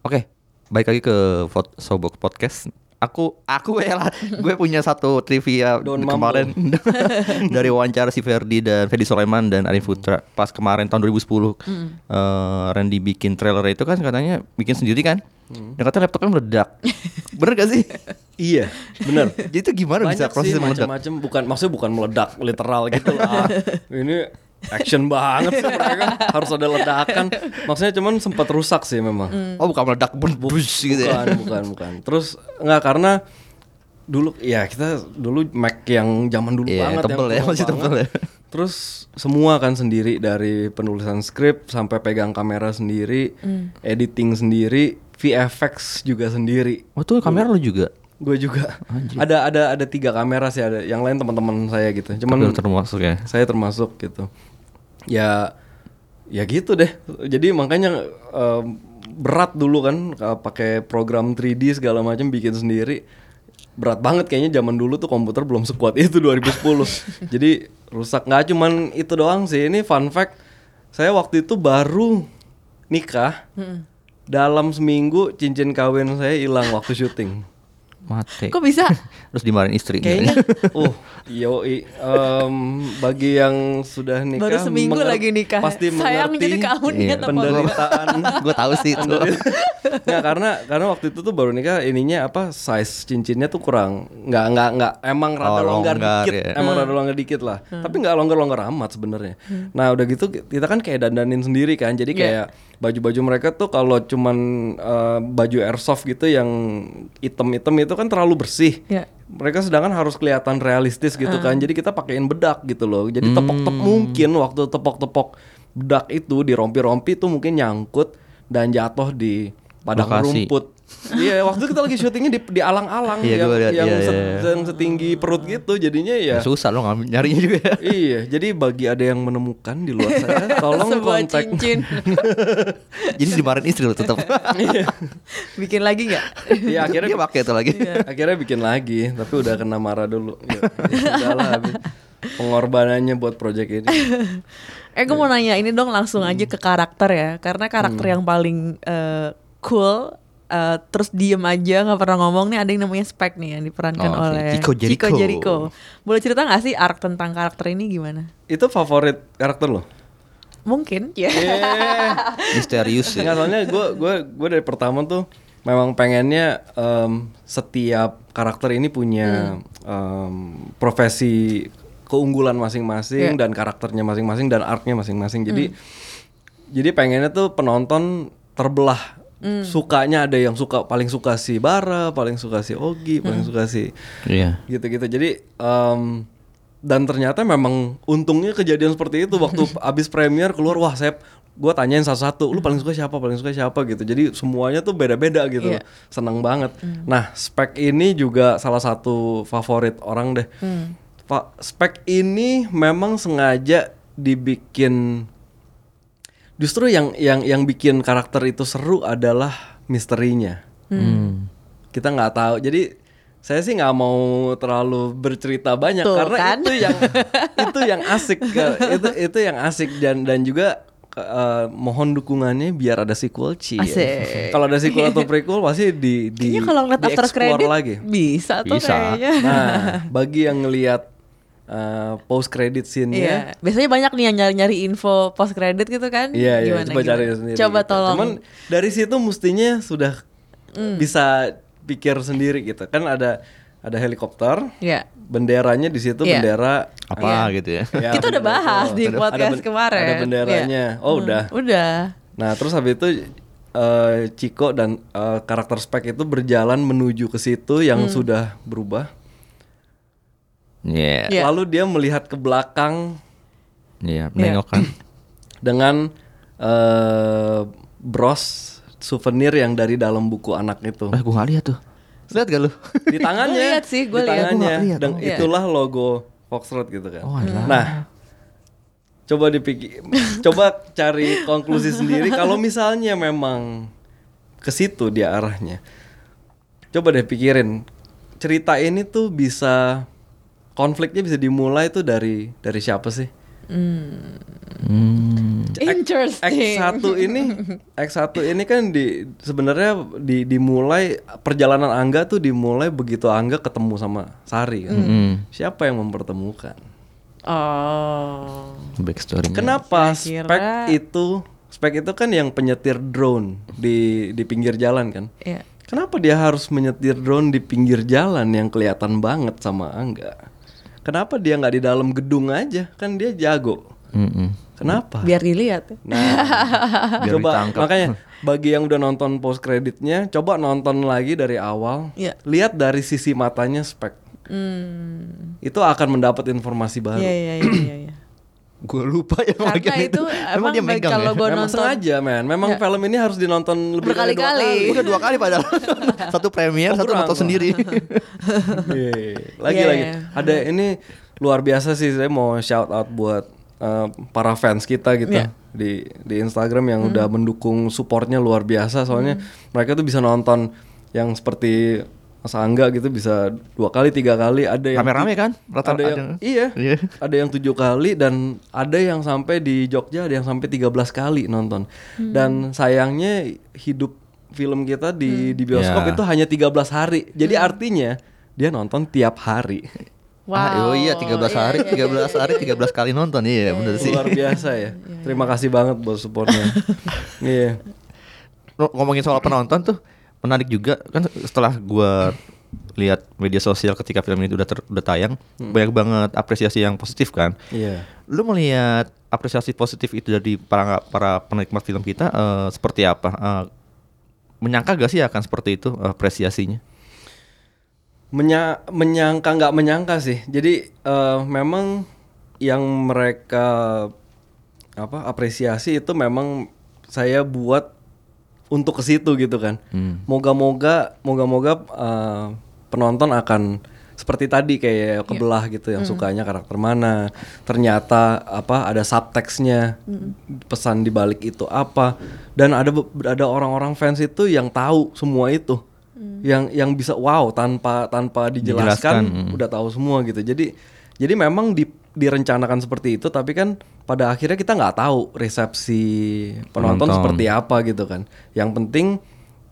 [SPEAKER 2] Oke, balik lagi ke Sobox Podcast. Aku aku ya lah, gue punya satu trivia
[SPEAKER 3] Don't
[SPEAKER 2] kemarin dari wawancara si Ferdi dan Ferdi Soleman dan Arif Putra pas kemarin tahun 2010. eh, Randy bikin trailer itu kan katanya bikin sendiri kan. Dan katanya laptopnya meledak. Bener gak sih?
[SPEAKER 3] Iya, bener.
[SPEAKER 2] Jadi itu gimana bisa
[SPEAKER 3] Banyak
[SPEAKER 2] proses
[SPEAKER 3] sih
[SPEAKER 2] meledak?
[SPEAKER 3] macam-macam. Bukan maksudnya bukan meledak literal gitu lah. Ini action banget sih mereka. Harus ada ledakan. Maksudnya cuman sempat rusak sih memang.
[SPEAKER 2] Oh bukan meledak, bus gitu ya.
[SPEAKER 3] Bukan, bukan, bukan. Terus nggak karena dulu ya kita dulu Mac yang zaman dulu
[SPEAKER 2] Iya,
[SPEAKER 3] banget
[SPEAKER 2] tebel
[SPEAKER 3] yang
[SPEAKER 2] ya, masih tebel
[SPEAKER 3] banget.
[SPEAKER 2] ya.
[SPEAKER 3] Terus semua kan sendiri dari penulisan skrip sampai pegang kamera sendiri, editing sendiri, VFX juga sendiri.
[SPEAKER 2] Oh tuh kamera lu juga.
[SPEAKER 3] Gue juga. Ada ada ada tiga kamera sih ada. Yang lain teman-teman saya gitu. Cuman
[SPEAKER 2] Tapi termasuk ya.
[SPEAKER 3] saya termasuk gitu ya ya gitu deh. Jadi makanya em, berat dulu kan uh, pakai program 3D segala macam bikin sendiri. Berat banget kayaknya zaman dulu tuh komputer belum sekuat itu 2010 jadi rusak. Nggak cuman itu doang sih ini fun fact. Saya waktu itu baru nikah dalam seminggu cincin kawin saya hilang waktu syuting
[SPEAKER 2] Mati.
[SPEAKER 1] Kok bisa?
[SPEAKER 2] Terus dimarahin istri.
[SPEAKER 1] Kayaknya
[SPEAKER 3] Oh, yoi. Em, bagi yang sudah nikah
[SPEAKER 1] baru seminggu
[SPEAKER 3] menger-
[SPEAKER 1] lagi nikah.
[SPEAKER 3] Pasti
[SPEAKER 1] Sayang
[SPEAKER 3] mengerti
[SPEAKER 1] jadi kamu
[SPEAKER 2] Iya.
[SPEAKER 3] penderitaan.
[SPEAKER 2] gue tahu sih itu.
[SPEAKER 3] Nggak, karena karena waktu itu tuh baru nikah ininya apa size cincinnya tuh kurang nggak nggak nggak emang rada
[SPEAKER 2] Oh,
[SPEAKER 3] longgar,
[SPEAKER 2] longgar,
[SPEAKER 3] dikit
[SPEAKER 2] ya.
[SPEAKER 3] emang rada longgar dikit lah tapi nggak longgar longgar amat sebenarnya nah udah gitu kita kan kayak dandanin sendiri kan jadi kayak baju-baju mereka tuh kalau cuman eh, baju airsoft gitu yang item-item itu kan terlalu bersih.
[SPEAKER 1] Ya.
[SPEAKER 3] mereka sedangkan harus kelihatan realistis gitu kan. Jadi kita pakein bedak gitu loh. Jadi tepok-tepok mungkin waktu tepok-tepok bedak itu di rompi-rompi tuh mungkin nyangkut dan jatuh di padang
[SPEAKER 2] Lokasi.
[SPEAKER 3] rumput iya waktu itu kita lagi syutingnya di di alang-alang
[SPEAKER 2] Iya,
[SPEAKER 3] yang,
[SPEAKER 2] gua lihat,
[SPEAKER 3] yang,
[SPEAKER 2] iya,
[SPEAKER 3] se-
[SPEAKER 2] iya, iya.
[SPEAKER 3] yang setinggi perut gitu jadinya ya
[SPEAKER 2] Susah lo ngambil nyarinya juga ya.
[SPEAKER 3] iya jadi bagi ada yang menemukan di luar sana tolong
[SPEAKER 1] Sebuah
[SPEAKER 3] kontak
[SPEAKER 1] cincin.
[SPEAKER 2] Jadi dimarahin istri lo tetap.
[SPEAKER 1] Bikin lagi nggak?
[SPEAKER 3] Iya akhirnya
[SPEAKER 2] Dia pakai itu lagi.
[SPEAKER 3] akhirnya bikin lagi tapi udah kena marah dulu ya, ya pengorbanannya buat project ini
[SPEAKER 1] Eh gue mau nanya ini dong langsung aja ke karakter ya Karena karakter yang paling eh, cool eh, terus diem aja nggak pernah ngomong nih ada yang namanya Spek nih yang diperankan
[SPEAKER 2] Oh,
[SPEAKER 1] oleh
[SPEAKER 2] Chico Jericho.
[SPEAKER 1] Jericho. Boleh cerita nggak sih arc tentang karakter ini gimana?
[SPEAKER 3] Itu favorit karakter lo?
[SPEAKER 1] Mungkin ya.
[SPEAKER 2] Misterius
[SPEAKER 3] Nggak,
[SPEAKER 2] ya.
[SPEAKER 3] soalnya gue gue gue dari pertama tuh memang pengennya em, setiap karakter ini punya em, profesi keunggulan masing-masing
[SPEAKER 1] Iya.
[SPEAKER 3] dan karakternya masing-masing dan artnya masing-masing. Jadi jadi pengennya tuh penonton terbelah. Sukanya ada yang suka paling suka si Bara, paling suka si Ogi, paling suka si
[SPEAKER 2] Iya.
[SPEAKER 3] gitu-gitu. Jadi em, dan ternyata memang untungnya kejadian seperti itu. Waktu abis premier keluar wah saya gue tanyain satu-satu lu paling suka siapa paling suka siapa? gitu. Jadi semuanya tuh beda-beda gitu
[SPEAKER 1] Iya.
[SPEAKER 3] seneng banget. Nah spek ini juga salah satu favorit orang deh. Pak spek ini memang sengaja dibikin justru yang yang yang bikin karakter itu seru adalah misterinya
[SPEAKER 2] Hmm.
[SPEAKER 3] kita nggak tahu jadi saya sih nggak mau terlalu bercerita banyak
[SPEAKER 1] Tuh,
[SPEAKER 3] karena
[SPEAKER 1] kan?
[SPEAKER 3] itu yang itu yang asik itu itu yang asik dan dan juga eh, mohon dukungannya biar ada sequel Ci
[SPEAKER 1] Asik.
[SPEAKER 3] kalau ada sequel atau prequel pasti di di
[SPEAKER 1] Kayaknya kalau ngeliat after credit
[SPEAKER 3] lagi
[SPEAKER 1] bisa tuh
[SPEAKER 2] Bisa.
[SPEAKER 1] kayaknya.
[SPEAKER 3] nah bagi yang ngelihat eh, post credit scene-nya
[SPEAKER 1] Iya, biasanya banyak nih yang nyari-nyari info post credit gitu kan?
[SPEAKER 3] Iya, iya,
[SPEAKER 1] Gimana,
[SPEAKER 3] coba cari sendiri.
[SPEAKER 1] Coba
[SPEAKER 3] gitu.
[SPEAKER 1] tolong.
[SPEAKER 3] Cuman dari situ mestinya sudah bisa pikir sendiri gitu. Kan ada ada helikopter,
[SPEAKER 1] Iya.
[SPEAKER 3] benderanya di situ
[SPEAKER 1] Iya.
[SPEAKER 3] bendera
[SPEAKER 2] Apa
[SPEAKER 1] Iya.
[SPEAKER 2] gitu ya.
[SPEAKER 3] Ya,
[SPEAKER 1] Kita udah bahas di podcast
[SPEAKER 3] ada
[SPEAKER 1] kemarin.
[SPEAKER 3] Ada benderanya. Oh,
[SPEAKER 1] Hmm,
[SPEAKER 3] udah.
[SPEAKER 1] Udah.
[SPEAKER 3] Nah, terus habis itu eh, Chico dan eh, karakter spek itu berjalan menuju ke situ yang
[SPEAKER 1] Hmm.
[SPEAKER 3] sudah berubah.
[SPEAKER 2] Iya.
[SPEAKER 1] Iya.
[SPEAKER 3] Lalu dia melihat ke belakang
[SPEAKER 2] Iya, menengok kan.
[SPEAKER 3] dengan eh bros souvenir yang dari dalam buku anak itu.
[SPEAKER 2] Eh, gua gak lihat tuh. Lihat gak lu?
[SPEAKER 3] di tangannya
[SPEAKER 1] lihat sih, gua
[SPEAKER 3] di
[SPEAKER 1] lihat.
[SPEAKER 2] Gua
[SPEAKER 3] tangannya
[SPEAKER 2] lihat,
[SPEAKER 3] dan
[SPEAKER 2] oh.
[SPEAKER 1] Iya.
[SPEAKER 3] itulah logo Foxtrot gitu kan
[SPEAKER 2] Oh, alah.
[SPEAKER 3] nah coba dipikir coba cari konklusi sendiri kalau misalnya memang ke situ dia arahnya coba deh pikirin cerita ini tuh bisa konfliknya bisa dimulai tuh dari dari siapa sih
[SPEAKER 2] Hmm.
[SPEAKER 1] Interesting.
[SPEAKER 3] X1 ini X1 ini kan di sebenarnya di, dimulai perjalanan Angga tuh dimulai begitu Angga ketemu sama Sari kan.
[SPEAKER 2] Hmm.
[SPEAKER 3] Siapa yang mempertemukan?
[SPEAKER 1] Oh.
[SPEAKER 2] Backstory.
[SPEAKER 3] Kenapa
[SPEAKER 1] Kira-kira-
[SPEAKER 3] spek itu spek itu kan yang penyetir drone di di pinggir jalan kan?
[SPEAKER 1] Iya.
[SPEAKER 3] Kenapa dia harus menyetir drone di pinggir jalan yang kelihatan banget sama Angga? Kenapa dia nggak di dalam gedung aja? Kan dia jago.
[SPEAKER 2] Mm-mm.
[SPEAKER 3] Kenapa?
[SPEAKER 1] Biar dilihat.
[SPEAKER 3] Nah,
[SPEAKER 2] Biar
[SPEAKER 3] coba
[SPEAKER 2] ditangkap.
[SPEAKER 3] makanya bagi yang udah nonton post kreditnya, coba nonton lagi dari awal.
[SPEAKER 1] Iya.
[SPEAKER 3] Lihat dari sisi matanya spek.
[SPEAKER 1] Hmm.
[SPEAKER 3] Itu akan mendapat informasi baru.
[SPEAKER 1] Iya iya iya iya. iya.
[SPEAKER 2] Gua lupa ya
[SPEAKER 1] Karena
[SPEAKER 2] bagian
[SPEAKER 1] itu
[SPEAKER 2] Emang
[SPEAKER 1] emang
[SPEAKER 2] dia megang
[SPEAKER 1] kalau
[SPEAKER 2] ya?
[SPEAKER 1] gue
[SPEAKER 3] Memang
[SPEAKER 1] nonton
[SPEAKER 3] sengaja, men. Memang
[SPEAKER 1] Ya.
[SPEAKER 3] film ini harus dinonton lebih dari dua
[SPEAKER 1] Berkali-kali.
[SPEAKER 3] kali.
[SPEAKER 2] Udah dua kali padahal. satu premier,
[SPEAKER 3] Oh,
[SPEAKER 2] satu nonton sendiri.
[SPEAKER 3] Iya, lagi
[SPEAKER 1] Iya,
[SPEAKER 3] lagi.
[SPEAKER 1] iya.
[SPEAKER 3] Ada ini luar biasa sih saya mau shout out buat uh, para fans kita gitu
[SPEAKER 1] Iya.
[SPEAKER 3] di di Instagram yang udah mendukung supportnya luar biasa soalnya mereka tuh bisa nonton yang seperti Mas Angga gitu bisa dua kali tiga kali ada yang
[SPEAKER 2] Rame-rame kan? Rata-
[SPEAKER 3] ada yang
[SPEAKER 2] ada-
[SPEAKER 3] iya.
[SPEAKER 2] Iya.
[SPEAKER 3] ada yang tujuh kali dan ada yang sampai di Jogja ada yang sampai 13 kali nonton. Dan sayangnya hidup film kita di di bioskop
[SPEAKER 2] Ya.
[SPEAKER 3] itu hanya 13 hari. Jadi artinya dia nonton tiap hari.
[SPEAKER 2] Ah, oh iya 13 hari, 13 hari 13 kali nonton. Iya, bener sih.
[SPEAKER 3] luar biasa ya. Terima kasih banget buat supportnya. Iya.
[SPEAKER 2] Lo- Ngomongin soal penonton tuh menarik juga kan setelah gua lihat media sosial ketika film ini udah ter- udah tayang banyak banget apresiasi yang positif kan.
[SPEAKER 3] iya
[SPEAKER 2] Lu melihat apresiasi positif itu dari para para penikmat film kita eh, seperti apa? Eh, menyangka gak sih akan seperti itu eh, apresiasinya?
[SPEAKER 3] Menya menyangka nggak menyangka sih. Jadi eh, memang yang mereka apa apresiasi itu memang saya buat untuk ke situ gitu kan.
[SPEAKER 2] Hmm.
[SPEAKER 3] Moga-moga moga-moga eh, penonton akan seperti tadi kayak kebelah gitu yang sukanya karakter mana. Ternyata apa ada subteksnya pesan di balik itu apa dan ada be- ada orang-orang fans itu yang tahu semua itu. Yang yang bisa wow tanpa tanpa dijelaskan,
[SPEAKER 2] Dijelaskan, mm.
[SPEAKER 3] udah tahu semua gitu. Jadi jadi memang di, direncanakan seperti itu tapi kan pada akhirnya kita nggak tahu resepsi penonton,
[SPEAKER 2] Penonton.
[SPEAKER 3] seperti apa gitu kan. Yang penting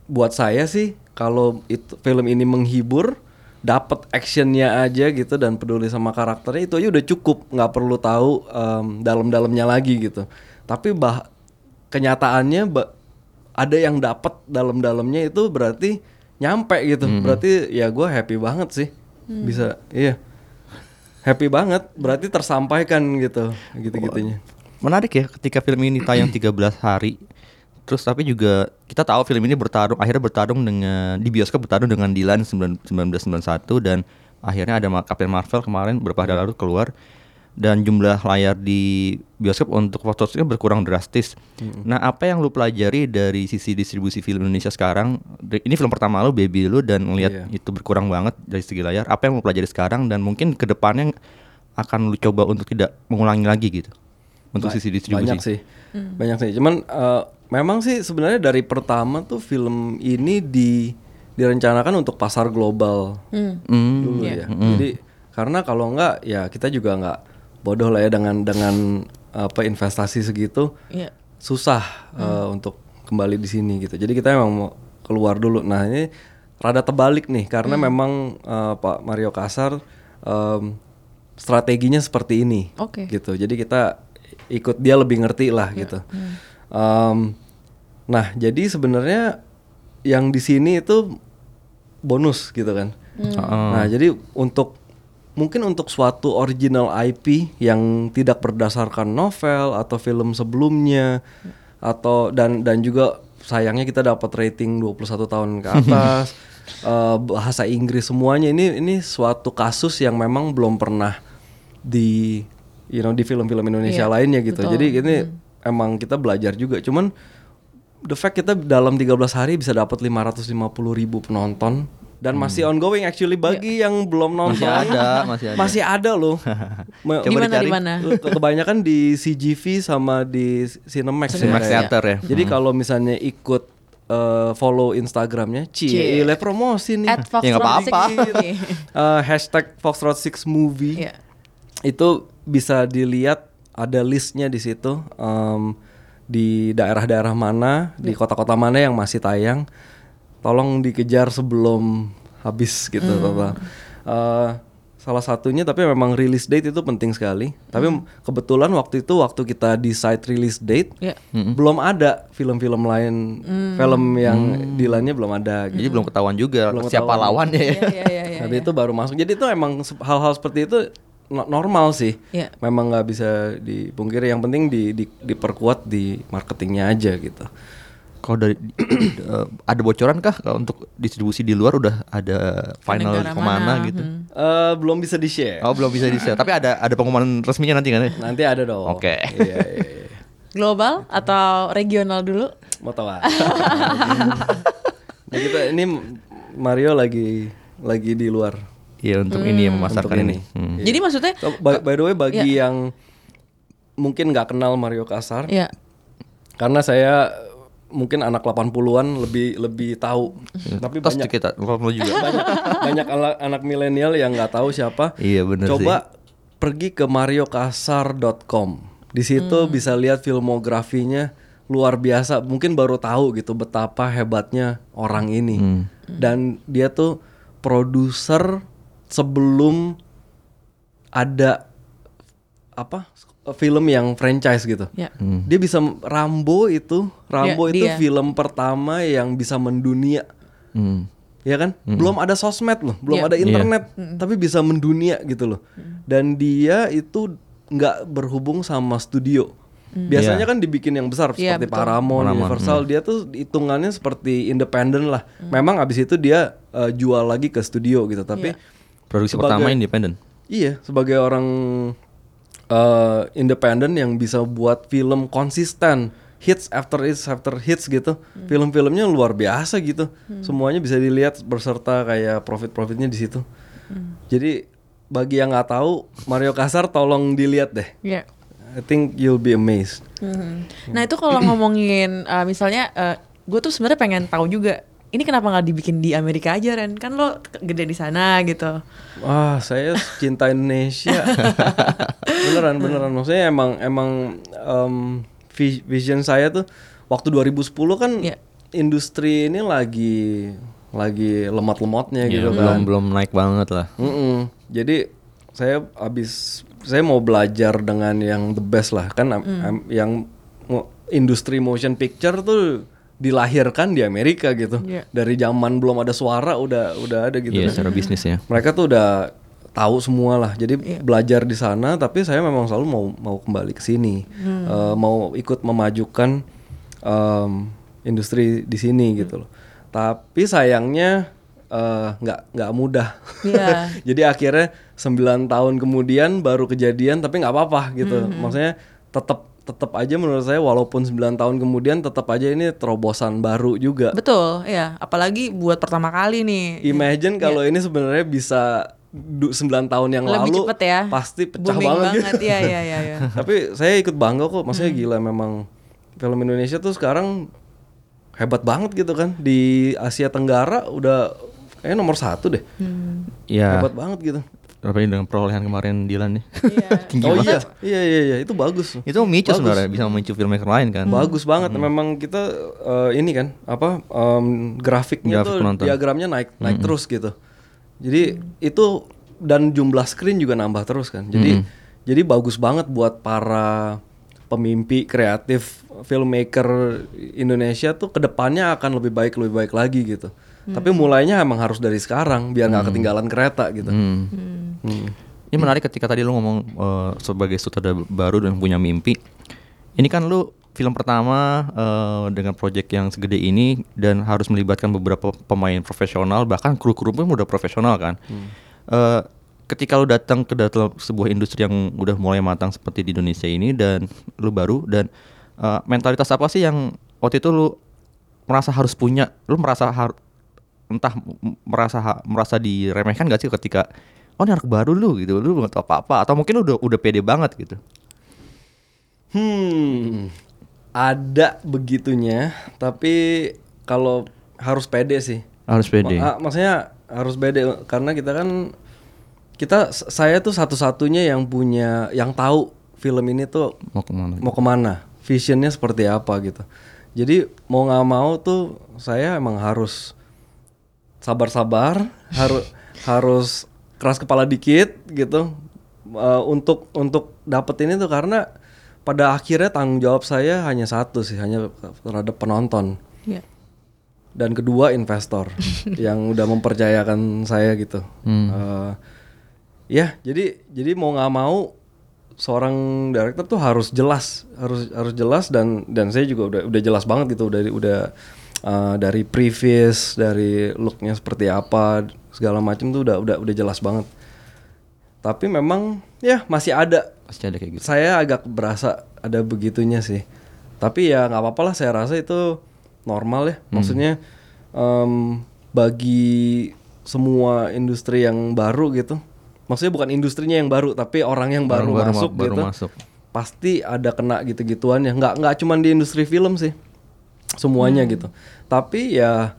[SPEAKER 3] buat saya sih kalau itu film ini menghibur dapat actionnya aja gitu dan peduli sama karakternya itu aja udah cukup. Nggak perlu tahu em, dalam-dalamnya lagi gitu. Tapi bah kenyataannya ba- ada yang dapat dalam-dalamnya itu berarti nyampe gitu. Berarti ya gue happy banget sih. Bisa iya happy banget berarti tersampaikan gitu gitu gitunya
[SPEAKER 2] Menarik ya ketika film ini tayang 13 hari. Terus tapi juga kita tahu film ini bertarung akhirnya bertarung dengan di bioskop bertarung dengan Dylan 9 1991 dan akhirnya ada Captain Marvel kemarin beberapa hari lalu keluar dan jumlah layar di bioskop untuk fotonya berkurang drastis. Nah, apa yang lu pelajari dari sisi distribusi film Indonesia sekarang? Ini film pertama lu, baby lu dan ngelihat
[SPEAKER 3] Iya.
[SPEAKER 2] itu berkurang banget dari segi layar. Apa yang lu pelajari sekarang dan mungkin ke depannya akan lu coba untuk tidak mengulangi lagi gitu? Untuk
[SPEAKER 3] Ba-
[SPEAKER 2] sisi distribusi.
[SPEAKER 3] Banyak sih. Banyak sih. Cuman eh, memang sih sebenarnya dari pertama tuh film ini di direncanakan untuk pasar global
[SPEAKER 2] Hmm.
[SPEAKER 3] dulu ya. Jadi karena kalau enggak ya kita juga nggak bodoh lah ya dengan dengan apa investasi segitu
[SPEAKER 1] Iya.
[SPEAKER 3] susah eh, untuk kembali di sini gitu. Jadi kita memang mau keluar dulu. Nah ini rada terbalik nih karena memang eh, Pak Mario Kasar em, strateginya seperti ini.
[SPEAKER 1] Oke.
[SPEAKER 3] Gitu. Jadi kita ikut dia lebih ngerti lah gitu. Em, nah jadi sebenarnya yang di sini itu bonus gitu kan. Nah jadi untuk mungkin untuk suatu original IP yang tidak berdasarkan novel atau film sebelumnya atau dan dan juga sayangnya kita dapat rating 21 tahun ke atas eh, bahasa Inggris semuanya ini ini suatu kasus yang memang belum pernah di you know di film-film Indonesia
[SPEAKER 1] Iya,
[SPEAKER 3] lainnya gitu.
[SPEAKER 1] betul.
[SPEAKER 3] Jadi ini emang kita belajar juga. Cuman the fact kita dalam 13 hari bisa dapat 550 ribu penonton dan masih ongoing actually bagi yang belum nonton
[SPEAKER 2] Masih ada, masih ada.
[SPEAKER 3] masih ada loh.
[SPEAKER 2] Coba
[SPEAKER 1] mana di
[SPEAKER 2] dicari.
[SPEAKER 3] kebanyakan di CGV sama di Cinemax,
[SPEAKER 2] Cinemax
[SPEAKER 3] ya.
[SPEAKER 2] Theater ya.
[SPEAKER 3] Jadi kalau misalnya ikut eh, follow Instagramnya,
[SPEAKER 1] Cie.
[SPEAKER 3] cie, promosi nih.
[SPEAKER 1] At Fox
[SPEAKER 2] Ya, apa-apa.
[SPEAKER 3] Eh, hashtag Foxtrot 6 Movie
[SPEAKER 1] Iya.
[SPEAKER 3] itu bisa dilihat ada listnya di situ em, di daerah-daerah mana, di kota-kota mana yang masih tayang. Tolong dikejar sebelum habis gitu, Bapak. Eh, salah satunya tapi memang release date itu penting sekali. Tapi kebetulan waktu itu waktu kita decide release date
[SPEAKER 1] Iya.
[SPEAKER 3] belum ada film-film lain, film yang Dilannya belum ada. Gitu.
[SPEAKER 2] Jadi belum ketahuan juga
[SPEAKER 3] Belum
[SPEAKER 2] siapa
[SPEAKER 3] ketahuan.
[SPEAKER 2] lawannya ya.
[SPEAKER 1] Iya, iya, iya, iya.
[SPEAKER 3] Tapi itu baru masuk. Jadi itu emang hal-hal seperti itu no- normal sih.
[SPEAKER 1] Iya.
[SPEAKER 3] Memang nggak bisa dipungkiri. Yang penting di, di- diperkuat di marketingnya aja gitu.
[SPEAKER 2] Kalau dari eh, ada bocoran kah kalau untuk distribusi di luar udah ada final
[SPEAKER 1] negara
[SPEAKER 2] ke
[SPEAKER 1] mana mana,
[SPEAKER 2] gitu?
[SPEAKER 1] hmm.
[SPEAKER 3] Eh, belum bisa di share.
[SPEAKER 2] Oh belum bisa di share. Tapi ada ada pengumuman resminya nanti kan? ya?
[SPEAKER 3] Nanti ada dong.
[SPEAKER 2] Oke.
[SPEAKER 3] Iya, iya, iya.
[SPEAKER 1] Global atau regional dulu?
[SPEAKER 3] Mau tahu? ah? nah, kita ini Mario lagi lagi di luar.
[SPEAKER 2] Iya untuk ini yang memasarkan
[SPEAKER 3] Untuk
[SPEAKER 2] ini.
[SPEAKER 3] ini.
[SPEAKER 2] Hmm.
[SPEAKER 1] Jadi maksudnya
[SPEAKER 3] So, by, by the way bagi yang mungkin nggak kenal Mario Kasar,
[SPEAKER 1] ya
[SPEAKER 3] karena saya mungkin anak 80-an lebih lebih tahu. Tapi
[SPEAKER 2] Tos
[SPEAKER 3] banyak
[SPEAKER 2] kita, juga.
[SPEAKER 3] banyak banyak anak, anak milenial yang nggak tahu siapa.
[SPEAKER 2] Iya, bener
[SPEAKER 3] Coba pergi ke mariokasar.com. Di situ bisa lihat filmografinya luar biasa. Mungkin baru tahu gitu betapa hebatnya orang ini. Dan dia tuh produser sebelum ada apa film yang franchise gitu.
[SPEAKER 1] ya
[SPEAKER 3] Dia bisa Rambo itu, Rambo
[SPEAKER 1] Ya,
[SPEAKER 3] itu
[SPEAKER 1] dia.
[SPEAKER 3] film pertama yang bisa mendunia.
[SPEAKER 2] Hmm.
[SPEAKER 3] Ya kan? Belum ada sosmed loh, belum
[SPEAKER 1] Iya.
[SPEAKER 3] ada internet, tapi bisa mendunia gitu loh. Dan dia itu nggak berhubung sama studio. Biasanya kan dibikin yang besar
[SPEAKER 1] Iya,
[SPEAKER 3] seperti
[SPEAKER 1] betul.
[SPEAKER 3] Paramount, Universal, dia tuh hitungannya seperti independen lah. Memang abis itu dia eh, jual lagi ke studio gitu, tapi
[SPEAKER 2] Produksi
[SPEAKER 3] Sebagai-
[SPEAKER 2] pertama independen.
[SPEAKER 3] Iya, sebagai orang eh, independen yang bisa buat film konsisten, hits after hits after hits gitu. Film-filmnya luar biasa gitu. Semuanya bisa dilihat berserta kayak profit-profitnya di situ. Jadi bagi yang nggak tahu Mario Kasar tolong dilihat deh.
[SPEAKER 1] ya
[SPEAKER 3] I think you'll be amazed.
[SPEAKER 1] Nah itu kalau ngomongin uh, misalnya gue tuh sebenarnya pengen tahu juga ini kenapa nggak dibikin di Amerika aja Ren? Kan lo gede di sana gitu.
[SPEAKER 3] Wah, saya cinta Indonesia. beneran, beneran. Maksudnya emang emang em, vi- vision saya tuh waktu 2010 kan
[SPEAKER 1] Iya.
[SPEAKER 3] industri ini lagi lagi lemot-lemotnya
[SPEAKER 2] Ya,
[SPEAKER 3] gitu
[SPEAKER 2] belum
[SPEAKER 3] kan.
[SPEAKER 2] belum naik banget lah.
[SPEAKER 3] Mm-mm. Jadi saya habis saya mau belajar dengan yang the best lah kan am- yang industri motion picture tuh dilahirkan di Amerika gitu.
[SPEAKER 1] Iya.
[SPEAKER 3] Dari zaman belum ada suara udah udah ada gitu.
[SPEAKER 2] Iya,
[SPEAKER 3] kan.
[SPEAKER 2] secara bisnis ya.
[SPEAKER 3] Mereka tuh udah tahu semua lah. Jadi belajar di sana tapi saya memang selalu mau mau kembali ke sini. Eh, mau ikut memajukan em, industri di sini gitu loh. Tapi sayangnya eh, nggak nggak mudah.
[SPEAKER 1] Iya.
[SPEAKER 3] Jadi akhirnya 9 tahun kemudian baru kejadian tapi nggak apa-apa gitu. Maksudnya tetap tetap aja menurut saya walaupun 9 tahun kemudian tetap aja ini terobosan baru juga.
[SPEAKER 1] Betul, ya. Apalagi buat pertama kali nih.
[SPEAKER 3] Imagine kalau ini sebenarnya bisa du- 9 tahun yang
[SPEAKER 1] Lebih
[SPEAKER 3] lalu
[SPEAKER 1] cepet ya.
[SPEAKER 3] pasti pecah
[SPEAKER 1] Booming
[SPEAKER 3] banget,
[SPEAKER 1] banget,
[SPEAKER 3] gitu.
[SPEAKER 1] iya, iya, iya, iya.
[SPEAKER 3] Tapi saya ikut bangga kok, maksudnya
[SPEAKER 1] Hmm.
[SPEAKER 3] gila memang film Indonesia tuh sekarang hebat banget gitu kan di Asia Tenggara udah kayak nomor satu deh,
[SPEAKER 1] Hmm.
[SPEAKER 2] Ya,
[SPEAKER 3] hebat banget gitu.
[SPEAKER 2] Apalagi dengan perolehan kemarin Dilan nih.
[SPEAKER 1] Iya.
[SPEAKER 2] Tinggi
[SPEAKER 3] oh
[SPEAKER 2] banget.
[SPEAKER 3] iya, iya iya iya itu bagus.
[SPEAKER 2] Itu memicu sebenarnya bisa memicu filmmaker lain kan.
[SPEAKER 3] Bagus banget, memang kita eh, ini kan apa em, grafiknya
[SPEAKER 2] Grafik
[SPEAKER 3] tuh
[SPEAKER 2] penonton.
[SPEAKER 3] diagramnya naik naik terus gitu. Jadi itu dan jumlah screen juga nambah terus kan. Jadi jadi bagus banget buat para pemimpi kreatif filmmaker Indonesia tuh ke depannya akan lebih baik lebih baik lagi gitu. Tapi mulainya emang harus dari sekarang biar nggak ketinggalan kereta gitu.
[SPEAKER 2] Hmm.
[SPEAKER 3] Hmm.
[SPEAKER 2] Ini menarik ketika tadi lu ngomong eh, sebagai sutradara baru dan punya mimpi. Ini kan lu film pertama eh, dengan proyek yang segede ini dan harus melibatkan beberapa pemain profesional bahkan kru-kru pun udah profesional kan. Eh, ketika lu datang ke dalam sebuah industri yang udah mulai matang seperti di Indonesia ini dan lu baru dan eh, mentalitas apa sih yang waktu itu lu merasa harus punya? Lu merasa har entah merasa merasa diremehkan gak sih ketika oh ini anak baru lu gitu. Lu nggak tahu apa apa atau mungkin udah udah pede banget gitu.
[SPEAKER 3] Hmm, ada begitunya, tapi kalau harus pede sih.
[SPEAKER 2] harus pede.
[SPEAKER 3] Ma- ah, maksudnya harus pede. Karena kita kan kita saya tuh satu-satunya yang punya yang tahu film ini tuh
[SPEAKER 2] mau ke mana
[SPEAKER 3] mau ke mana, visionnya seperti apa gitu. Jadi mau nggak mau tuh saya emang harus sabar-sabar, harus harus keras kepala dikit gitu uh, untuk untuk dapetin itu karena pada akhirnya tanggung jawab saya hanya satu sih, hanya terhadap penonton
[SPEAKER 1] Iya.
[SPEAKER 3] dan kedua investor yang udah mempercayakan saya gitu.
[SPEAKER 2] Hmm.
[SPEAKER 3] Eh, ya jadi jadi mau nggak mau seorang director tuh harus jelas harus harus jelas dan dan saya juga udah udah jelas banget gitu dari udah eh, dari previs dari looknya seperti apa segala macam tuh udah udah udah jelas banget. Tapi memang ya masih ada
[SPEAKER 2] pasti ada kayak gitu
[SPEAKER 3] saya agak berasa ada begitunya sih. Tapi ya nggak apa-apa lah saya rasa itu normal ya. Maksudnya em, bagi semua industri yang baru gitu. Maksudnya bukan industrinya yang baru tapi orang yang baru,
[SPEAKER 2] baru ma-
[SPEAKER 3] masuk
[SPEAKER 2] baru
[SPEAKER 3] gitu.
[SPEAKER 2] masuk.
[SPEAKER 3] Pasti ada kena gitu-gituan ya. Nggak nggak cuma di industri film sih. Semuanya gitu. Tapi ya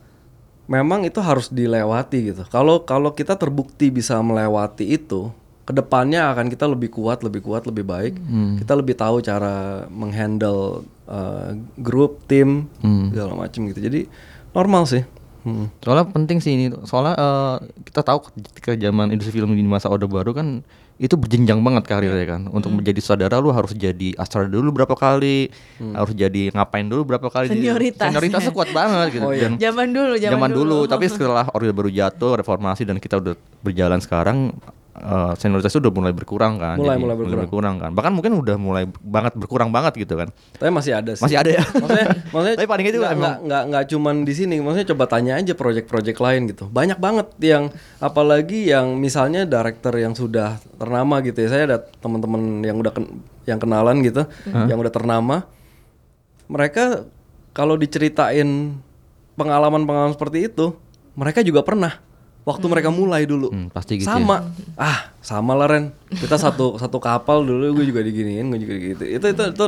[SPEAKER 3] memang itu harus dilewati gitu. Kalau kalau kita terbukti bisa melewati itu, ke depannya akan kita lebih kuat, lebih kuat, lebih baik. Kita lebih tahu cara menghandle uh, grup, tim, segala macam gitu. Jadi normal sih. Hmm.
[SPEAKER 2] soalnya penting sih ini soalnya eh, kita tahu ketika zaman industri film di masa orde baru kan itu berjenjang banget karirnya kan. Untuk menjadi saudara lu harus jadi astral dulu berapa kali harus jadi ngapain dulu berapa kali. Jadi
[SPEAKER 1] Senioritasnya.
[SPEAKER 2] senioritasnya kuat banget gitu.
[SPEAKER 3] Oh, iya.
[SPEAKER 2] dan
[SPEAKER 1] Zaman dulu, zaman,
[SPEAKER 2] zaman dulu. tapi setelah orde baru jatuh reformasi dan kita udah berjalan sekarang eh, senioritas itu udah mulai berkurang kan
[SPEAKER 3] Mulai-
[SPEAKER 2] Jadi
[SPEAKER 3] mulai berkurang.
[SPEAKER 2] kan. Bahkan mungkin udah mulai banget berkurang banget gitu kan.
[SPEAKER 3] Tapi masih ada sih.
[SPEAKER 2] masih ada ya?
[SPEAKER 3] Maksudnya maksudnya
[SPEAKER 2] Tapi paling itu
[SPEAKER 3] nggak,
[SPEAKER 2] emang-
[SPEAKER 3] nggak, nggak, nggak cuman di sini maksudnya coba tanya aja project-project lain gitu. Banyak banget yang apalagi yang misalnya director yang sudah ternama gitu ya. Saya ada teman-teman yang udah ken- yang kenalan gitu yang udah ternama. Mereka kalau diceritain pengalaman-pengalaman seperti itu mereka juga pernah waktu mereka mulai dulu.
[SPEAKER 2] Hmm, pasti gitu ya.
[SPEAKER 3] sama. Ah sama lah Ren. Kita satu satu kapal dulu gue juga diginiin gue juga gitu. Itu itu itu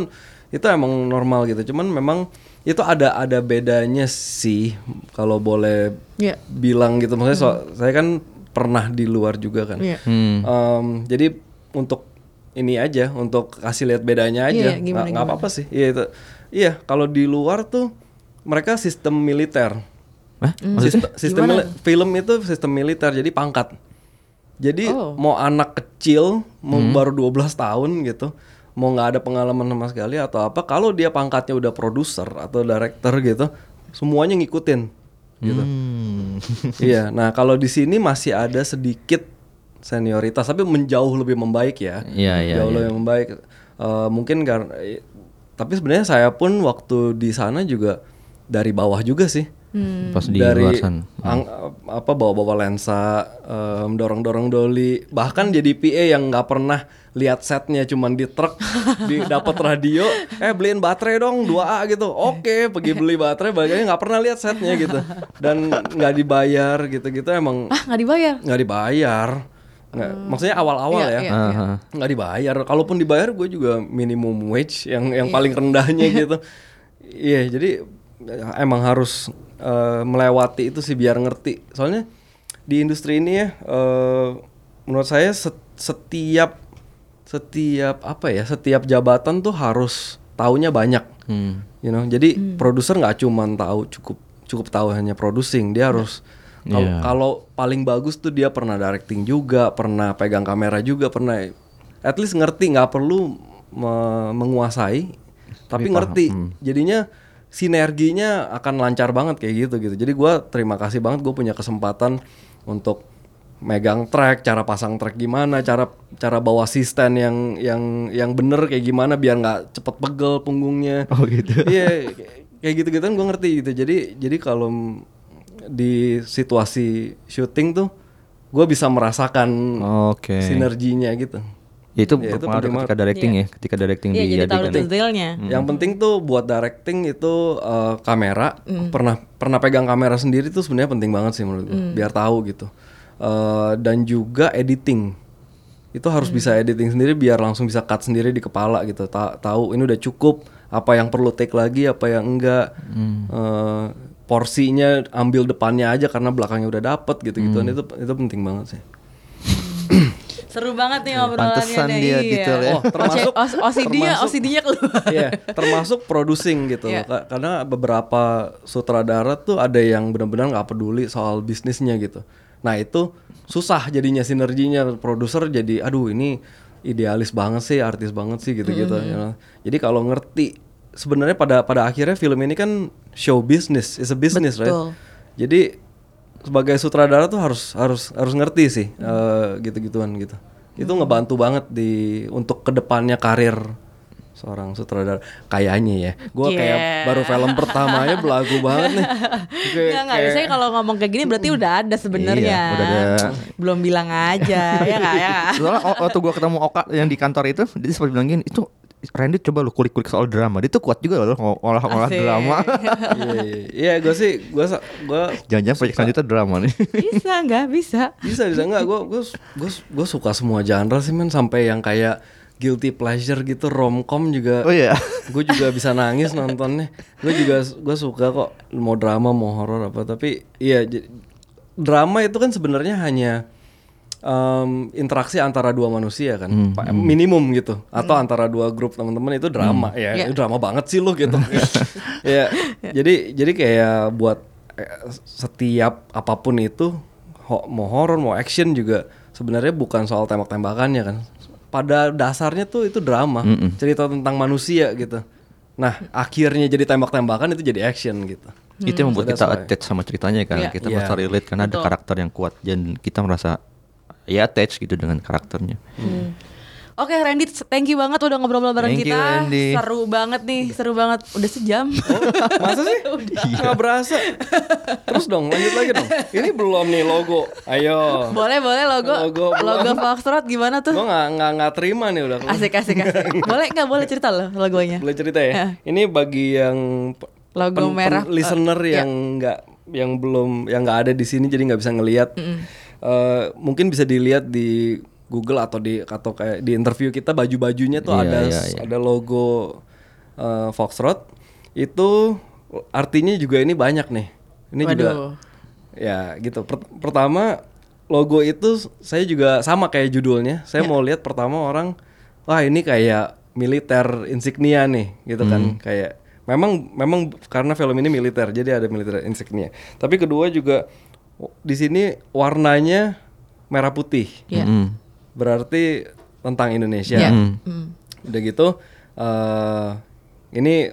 [SPEAKER 3] itu emang normal gitu. Cuman memang itu ada ada bedanya sih kalau boleh
[SPEAKER 1] Iya.
[SPEAKER 3] bilang gitu. Maksudnya so- saya kan pernah di luar juga kan.
[SPEAKER 1] Iya.
[SPEAKER 2] Hmm.
[SPEAKER 3] Em, jadi untuk ini aja untuk kasih lihat bedanya aja
[SPEAKER 1] Iya, gimana,
[SPEAKER 3] nggak nggak apa-apa sih. Iya itu. Iya kalau di luar tuh mereka sistem militer.
[SPEAKER 2] Hah? Maksudnya?
[SPEAKER 3] Sistem, sistem mili- film itu sistem militer jadi pangkat. Jadi
[SPEAKER 1] Oh.
[SPEAKER 3] mau anak kecil mau baru 12 tahun gitu, mau nggak ada pengalaman sama sekali atau apa, kalau dia pangkatnya udah produser atau director gitu, semuanya ngikutin gitu.
[SPEAKER 2] Hmm.
[SPEAKER 3] iya, nah kalau di sini masih ada sedikit senioritas tapi menjauh lebih membaik ya.
[SPEAKER 2] Iya, iya,
[SPEAKER 3] Jauh
[SPEAKER 2] iya.
[SPEAKER 3] lebih membaik. Eh, mungkin karena tapi sebenarnya saya pun waktu di sana juga dari bawah juga sih.
[SPEAKER 2] Pas di
[SPEAKER 3] dari
[SPEAKER 2] luar sana.
[SPEAKER 3] ang- apa bawa-bawa lensa, em, dorong-dorong doli, bahkan jadi PA yang nggak pernah lihat setnya cuman di truk, di dapat radio, eh beliin baterai dong 2A gitu, oke pergi beli baterai, bagiannya nggak pernah lihat setnya gitu, dan nggak dibayar gitu-gitu emang
[SPEAKER 1] Ah nggak dibayar.
[SPEAKER 3] nggak dibayar, nggak, maksudnya awal-awal
[SPEAKER 1] Iya,
[SPEAKER 3] ya,
[SPEAKER 1] iya.
[SPEAKER 2] Aha.
[SPEAKER 3] nggak dibayar, kalaupun dibayar gue juga minimum wage yang yang paling rendahnya gitu, iya jadi emang harus eh, melewati itu sih biar ngerti, soalnya di industri ini ya, eh, menurut saya set- setiap setiap apa ya setiap jabatan tuh harus taunya banyak.
[SPEAKER 2] Hmm.
[SPEAKER 3] you know jadi produser nggak cuman tahu cukup cukup tahu hanya producing. Dia harus kalau
[SPEAKER 2] Iya.
[SPEAKER 3] kalau paling bagus tuh dia pernah directing juga pernah pegang kamera juga pernah at least ngerti nggak perlu me- menguasai tapi ngerti. jadinya sinerginya akan lancar banget kayak gitu gitu jadi gua terima kasih banget gue punya kesempatan untuk megang track, cara pasang track gimana, cara cara bawa asisten yang yang yang bener kayak gimana biar nggak cepet pegel punggungnya.
[SPEAKER 2] Oh gitu.
[SPEAKER 3] Iya, kayak gitu gitu kan gue ngerti gitu. Jadi jadi kalau di situasi syuting tuh gue bisa merasakan
[SPEAKER 2] Oke.
[SPEAKER 3] sinerginya gitu.
[SPEAKER 2] Ya, itu
[SPEAKER 3] Ya, itu
[SPEAKER 2] berpengaruh ketika directing ya, ketika directing
[SPEAKER 1] Iya
[SPEAKER 2] di
[SPEAKER 1] jadi tahu
[SPEAKER 2] adegan.
[SPEAKER 1] detailnya.
[SPEAKER 3] Yang penting tuh buat directing itu eh, kamera pernah pernah pegang kamera sendiri tuh sebenarnya penting banget sih menurut gue biar tahu gitu. Eh, dan juga editing itu harus bisa editing sendiri biar langsung bisa cut sendiri di kepala gitu. Ta- tahu ini udah cukup apa yang perlu take lagi apa yang enggak. Eh, porsinya ambil depannya aja karena belakangnya udah dapet gitu gituan itu itu penting banget sih.
[SPEAKER 1] Seru banget nih ngobrolannya
[SPEAKER 2] Pantesan
[SPEAKER 1] nih.
[SPEAKER 2] dia
[SPEAKER 1] iya.
[SPEAKER 2] detail ya.
[SPEAKER 3] Oh, termasuk-
[SPEAKER 1] OC- OCD-nya OCD-nya keluar.
[SPEAKER 3] Iya, termasuk producing gitu.
[SPEAKER 1] Iya.
[SPEAKER 3] Ka- Karena beberapa sutradara tuh ada yang benar-benar nggak peduli soal bisnisnya gitu. Nah itu susah jadinya sinerginya produser jadi, aduh ini idealis banget sih, artis banget sih gitu-gitu. You know. Jadi kalau ngerti, sebenarnya pada pada akhirnya film ini kan show business, is a business, right?
[SPEAKER 1] Betul.
[SPEAKER 3] Jadi sebagai sutradara tuh harus harus harus ngerti sih eh, gitu-gituan gitu. Itu ngebantu banget di untuk ke depannya karir seorang sutradara kayaknya ya. Gua kayak
[SPEAKER 1] Yeah.
[SPEAKER 3] baru film pertamanya belagu banget nih. Kayak-
[SPEAKER 1] Enggak, enggak. Biasanya kalau ngomong kayak gini berarti udah ada sebenarnya.
[SPEAKER 2] Iya, udah ada.
[SPEAKER 1] Belum bilang aja, ya enggak ya. nggak?
[SPEAKER 2] Soalnya waktu gua ketemu Oka yang di kantor itu, dia sempat bilang gini, itu Randy coba lu kulik-kulik soal drama. Dia tuh kuat juga loh ng- olah-olah
[SPEAKER 1] Asik.
[SPEAKER 2] drama.
[SPEAKER 3] Iya, iya. Gue sih gue gue
[SPEAKER 2] Jangan-jangan proyek selanjutnya drama nih.
[SPEAKER 1] Bisa enggak? Bisa.
[SPEAKER 3] bisa bisa enggak gue gue gue gue suka semua genre sih men sampai yang kayak guilty pleasure gitu romcom juga
[SPEAKER 2] Oh iya.
[SPEAKER 3] gue juga bisa nangis nontonnya gue juga gue suka kok mau drama mau horor apa tapi iya drama itu kan sebenarnya hanya em, interaksi antara dua manusia kan. Pa- minimum gitu. Atau antara dua grup teman-teman itu drama. Ya
[SPEAKER 1] Iya.
[SPEAKER 3] itu drama banget sih lo gitu. Ya jadi jadi kayak buat eh, setiap apa pun itu ho- mau horor mau action juga sebenarnya bukan soal tembak-tembakannya kan. Pada dasarnya tuh itu drama. Cerita tentang manusia gitu. Nah akhirnya jadi tembak-tembakan itu jadi action gitu.
[SPEAKER 2] Itu yang membuat
[SPEAKER 3] So
[SPEAKER 2] kita attach sama ceritanya kan.
[SPEAKER 1] Iya.
[SPEAKER 2] Kita
[SPEAKER 3] Iya.
[SPEAKER 2] merasa relate karena ada
[SPEAKER 1] Betul.
[SPEAKER 2] karakter yang kuat dan kita merasa ya attach gitu dengan karakternya.
[SPEAKER 1] Oke Randy, thank you banget udah ngobrol-ngobrol bareng
[SPEAKER 2] Thank you,
[SPEAKER 1] kita.
[SPEAKER 2] Randy.
[SPEAKER 1] Seru banget nih, seru banget. Udah sejam.
[SPEAKER 3] Masa sih? Nggak berasa. Terus dong, lanjut lagi dong. Ini belum nih logo. Ayo.
[SPEAKER 1] boleh, boleh logo.
[SPEAKER 3] Logo
[SPEAKER 1] Logo. Foxtrot gimana tuh?
[SPEAKER 3] Gue nggak nggak nggak terima nih udah.
[SPEAKER 1] Asik, asik, asik. boleh nggak? Boleh cerita loh logonya.
[SPEAKER 3] Boleh cerita ya? Ini bagi yang
[SPEAKER 1] Logo merah.
[SPEAKER 3] listener
[SPEAKER 1] Eh,
[SPEAKER 3] yang nggak yang belum yang nggak ada di sini jadi nggak bisa ngelihat. Eh, mungkin bisa dilihat di Google atau di atau kayak di interview kita baju-bajunya tuh
[SPEAKER 2] Iya,
[SPEAKER 3] ada
[SPEAKER 2] iya, iya.
[SPEAKER 3] ada logo eh, Foxtrot. Itu artinya juga ini banyak nih. Ini juga
[SPEAKER 1] Waduh.
[SPEAKER 3] Ya gitu. Per- pertama logo itu saya juga sama kayak judulnya. Saya mau lihat pertama orang, wah ini kayak militer insignia nih, gitu kan. Kayak memang memang karena film ini militer jadi ada militer insignia tapi kedua juga di sini warnanya merah putih
[SPEAKER 1] Iya.
[SPEAKER 2] Mm.
[SPEAKER 3] berarti tentang Indonesia
[SPEAKER 1] Iya.
[SPEAKER 2] Hmm.
[SPEAKER 3] udah gitu eh ini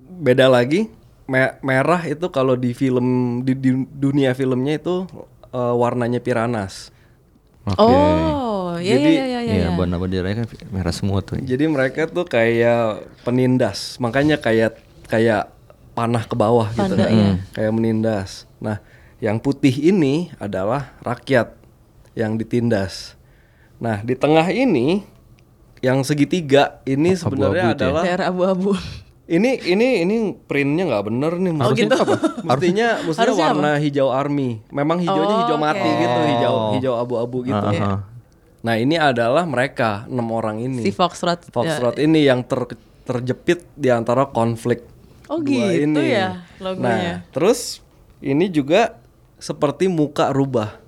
[SPEAKER 3] beda lagi Me- merah itu kalau di film di, di dunia filmnya itu eh, warnanya piranas
[SPEAKER 2] Oke.
[SPEAKER 1] Oh, iya
[SPEAKER 3] Jadi-
[SPEAKER 1] iya iya iya.
[SPEAKER 2] Iya,
[SPEAKER 1] iya.
[SPEAKER 2] warna benderanya kan merah semua tuh.
[SPEAKER 3] Jadi mereka tuh kayak penindas, makanya kayak kayak panah ke bawah gitu,
[SPEAKER 1] Panda, iya.
[SPEAKER 3] kayak menindas. Nah, yang putih ini adalah rakyat yang ditindas. Nah, di tengah ini yang segitiga ini sebenarnya
[SPEAKER 2] Abu-abu itu ya?
[SPEAKER 3] adalah
[SPEAKER 1] Daerah abu-abu.
[SPEAKER 3] ini ini ini printnya nggak bener nih.
[SPEAKER 1] Oh, gitu.
[SPEAKER 3] Mestinya mestinya
[SPEAKER 1] Harusnya
[SPEAKER 3] warna hijau army. Memang hijaunya
[SPEAKER 1] Oh,
[SPEAKER 3] hijau mati
[SPEAKER 1] oke.
[SPEAKER 3] gitu, hijau
[SPEAKER 2] Oh.
[SPEAKER 3] hijau abu-abu gitu.
[SPEAKER 2] Aha.
[SPEAKER 3] Nah, ini adalah mereka enam orang ini.
[SPEAKER 1] Si Foxtrot.
[SPEAKER 3] Foxtrot ini yang ter- terjepit di antara konflik
[SPEAKER 1] Oh,
[SPEAKER 3] dua
[SPEAKER 1] gitu
[SPEAKER 3] ini.
[SPEAKER 1] ya logonya.
[SPEAKER 3] Nah, terus ini juga seperti muka rubah.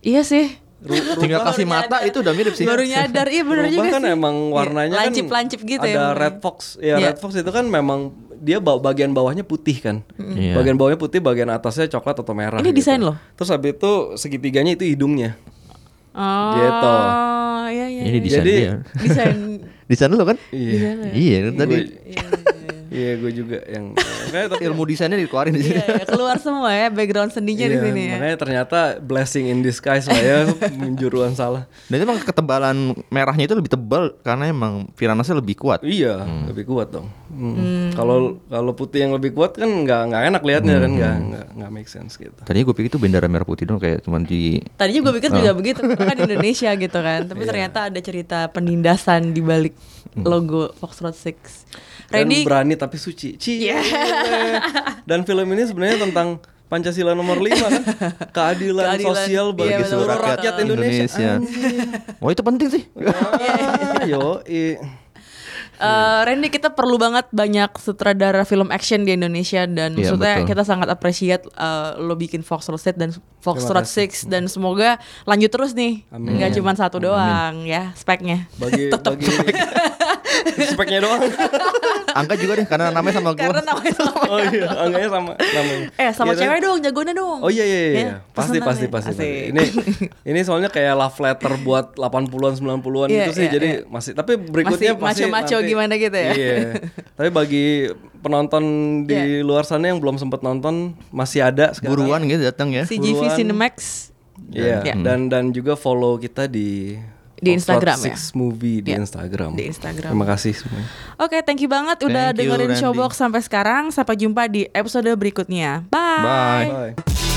[SPEAKER 1] Iya sih.
[SPEAKER 3] Ru-
[SPEAKER 2] Tinggal
[SPEAKER 3] rubah,
[SPEAKER 2] kasih mata itu udah mirip sih.
[SPEAKER 1] Baru nyadar, iya bener
[SPEAKER 3] rubah
[SPEAKER 1] juga
[SPEAKER 3] kan
[SPEAKER 1] sih.
[SPEAKER 3] emang
[SPEAKER 1] Iya,
[SPEAKER 3] warnanya kan
[SPEAKER 1] lancip-lancip gitu
[SPEAKER 3] ada
[SPEAKER 1] ya.
[SPEAKER 3] red fox. Ya
[SPEAKER 1] Iya.
[SPEAKER 3] red fox itu kan memang dia ba- bagian bawahnya putih kan.
[SPEAKER 2] Iya.
[SPEAKER 3] Bagian bawahnya putih, bagian atasnya coklat atau merah.
[SPEAKER 1] Ini
[SPEAKER 3] gitu.
[SPEAKER 1] desain loh?
[SPEAKER 3] Terus habis itu segitiganya itu hidungnya.
[SPEAKER 1] Oh,
[SPEAKER 3] Gitu.
[SPEAKER 1] iya iya.
[SPEAKER 2] Ini
[SPEAKER 1] iya.
[SPEAKER 2] desain
[SPEAKER 3] Jadi-
[SPEAKER 2] dia.
[SPEAKER 1] desain.
[SPEAKER 2] Desain lo kan?
[SPEAKER 3] Iya.
[SPEAKER 2] Iya, tadi
[SPEAKER 3] Iya, gue juga yang makanya tapi
[SPEAKER 2] ilmu desainnya dikeluarin di sini.
[SPEAKER 1] Iya, iya, keluar semua ya background sendinya di
[SPEAKER 3] Iya,
[SPEAKER 1] sini ya.
[SPEAKER 3] Makanya ternyata blessing in disguise lah ya juruan salah.
[SPEAKER 2] Dan emang ketebalan merahnya itu lebih tebal karena emang piranasnya lebih kuat.
[SPEAKER 3] Iya, lebih kuat dong. Hmm. Kalau kalau putih yang lebih kuat kan nggak nggak enak liatnya kan nggak nggak nggak make sense gitu.
[SPEAKER 2] Tadinya gue pikir itu bendera merah putih dong kayak cuman di
[SPEAKER 1] Tadinya gue pikir
[SPEAKER 2] Ah.
[SPEAKER 1] juga begitu, kan Indonesia gitu kan.
[SPEAKER 2] Iya.
[SPEAKER 1] Tapi ternyata ada cerita penindasan di balik
[SPEAKER 2] Hmm.
[SPEAKER 1] logo Foxtrot Six.
[SPEAKER 3] Dan
[SPEAKER 1] Randy,
[SPEAKER 3] berani tapi suci. Cie. Dan film ini sebenarnya tentang Pancasila nomor 5 kan keadilan,
[SPEAKER 1] Keadilan,
[SPEAKER 3] sosial
[SPEAKER 1] iya,
[SPEAKER 3] bagi
[SPEAKER 1] benar,
[SPEAKER 3] seluruh
[SPEAKER 1] benar.
[SPEAKER 3] rakyat Indonesia.
[SPEAKER 2] Oh itu penting sih.
[SPEAKER 3] Ah, yo, i.
[SPEAKER 1] eh, Randy kita perlu banget banyak sutradara film action di Indonesia dan
[SPEAKER 2] Iya,
[SPEAKER 1] maksudnya
[SPEAKER 2] betul.
[SPEAKER 1] kita sangat appreciate eh, lo bikin Foxtrot Six dan Foxtrot Six dan semoga lanjut terus nih, nggak cuma satu doang ya speknya.
[SPEAKER 3] bagi bagi speknya doang.
[SPEAKER 2] Angga juga deh karena namanya sama gue.
[SPEAKER 1] Karena namanya sama.
[SPEAKER 3] oh iya, angganya sama namanya.
[SPEAKER 1] Eh sama
[SPEAKER 3] Iya, tapi-
[SPEAKER 1] cewek dong, jagonya dong.
[SPEAKER 3] Oh iya iya iya.
[SPEAKER 1] Ya,
[SPEAKER 3] pasti
[SPEAKER 1] pesenannya.
[SPEAKER 3] pasti pasti. pasti.
[SPEAKER 1] Asik.
[SPEAKER 3] Ini ini soalnya kayak love letter buat 80-an 90-an
[SPEAKER 1] Iya,
[SPEAKER 3] gitu sih.
[SPEAKER 1] iya,
[SPEAKER 3] jadi
[SPEAKER 1] iya.
[SPEAKER 3] masih tapi berikutnya
[SPEAKER 1] Masih
[SPEAKER 3] pasti
[SPEAKER 1] maco-maco
[SPEAKER 3] nanti-
[SPEAKER 1] gimana gitu ya?
[SPEAKER 3] Iya. tapi bagi penonton di
[SPEAKER 1] Iya.
[SPEAKER 3] luar sana yang belum sempat nonton masih ada sekarang.
[SPEAKER 2] Buruan gitu datang ya.
[SPEAKER 1] CGV
[SPEAKER 3] buruan.
[SPEAKER 1] Cinemax.
[SPEAKER 3] Iya.
[SPEAKER 1] Iya.
[SPEAKER 3] Dan dan juga follow kita di
[SPEAKER 1] Di Instagram ya?
[SPEAKER 3] Six Movie di
[SPEAKER 1] Iya,
[SPEAKER 3] Instagram.
[SPEAKER 1] di Instagram.
[SPEAKER 3] Terima kasih semuanya.
[SPEAKER 1] Oke, thank you banget udah
[SPEAKER 2] Thank you,
[SPEAKER 1] dengerin
[SPEAKER 2] Randy.
[SPEAKER 1] Showbox sampai sekarang. Sampai jumpa di episode berikutnya. Bye.
[SPEAKER 2] Bye.
[SPEAKER 3] Bye.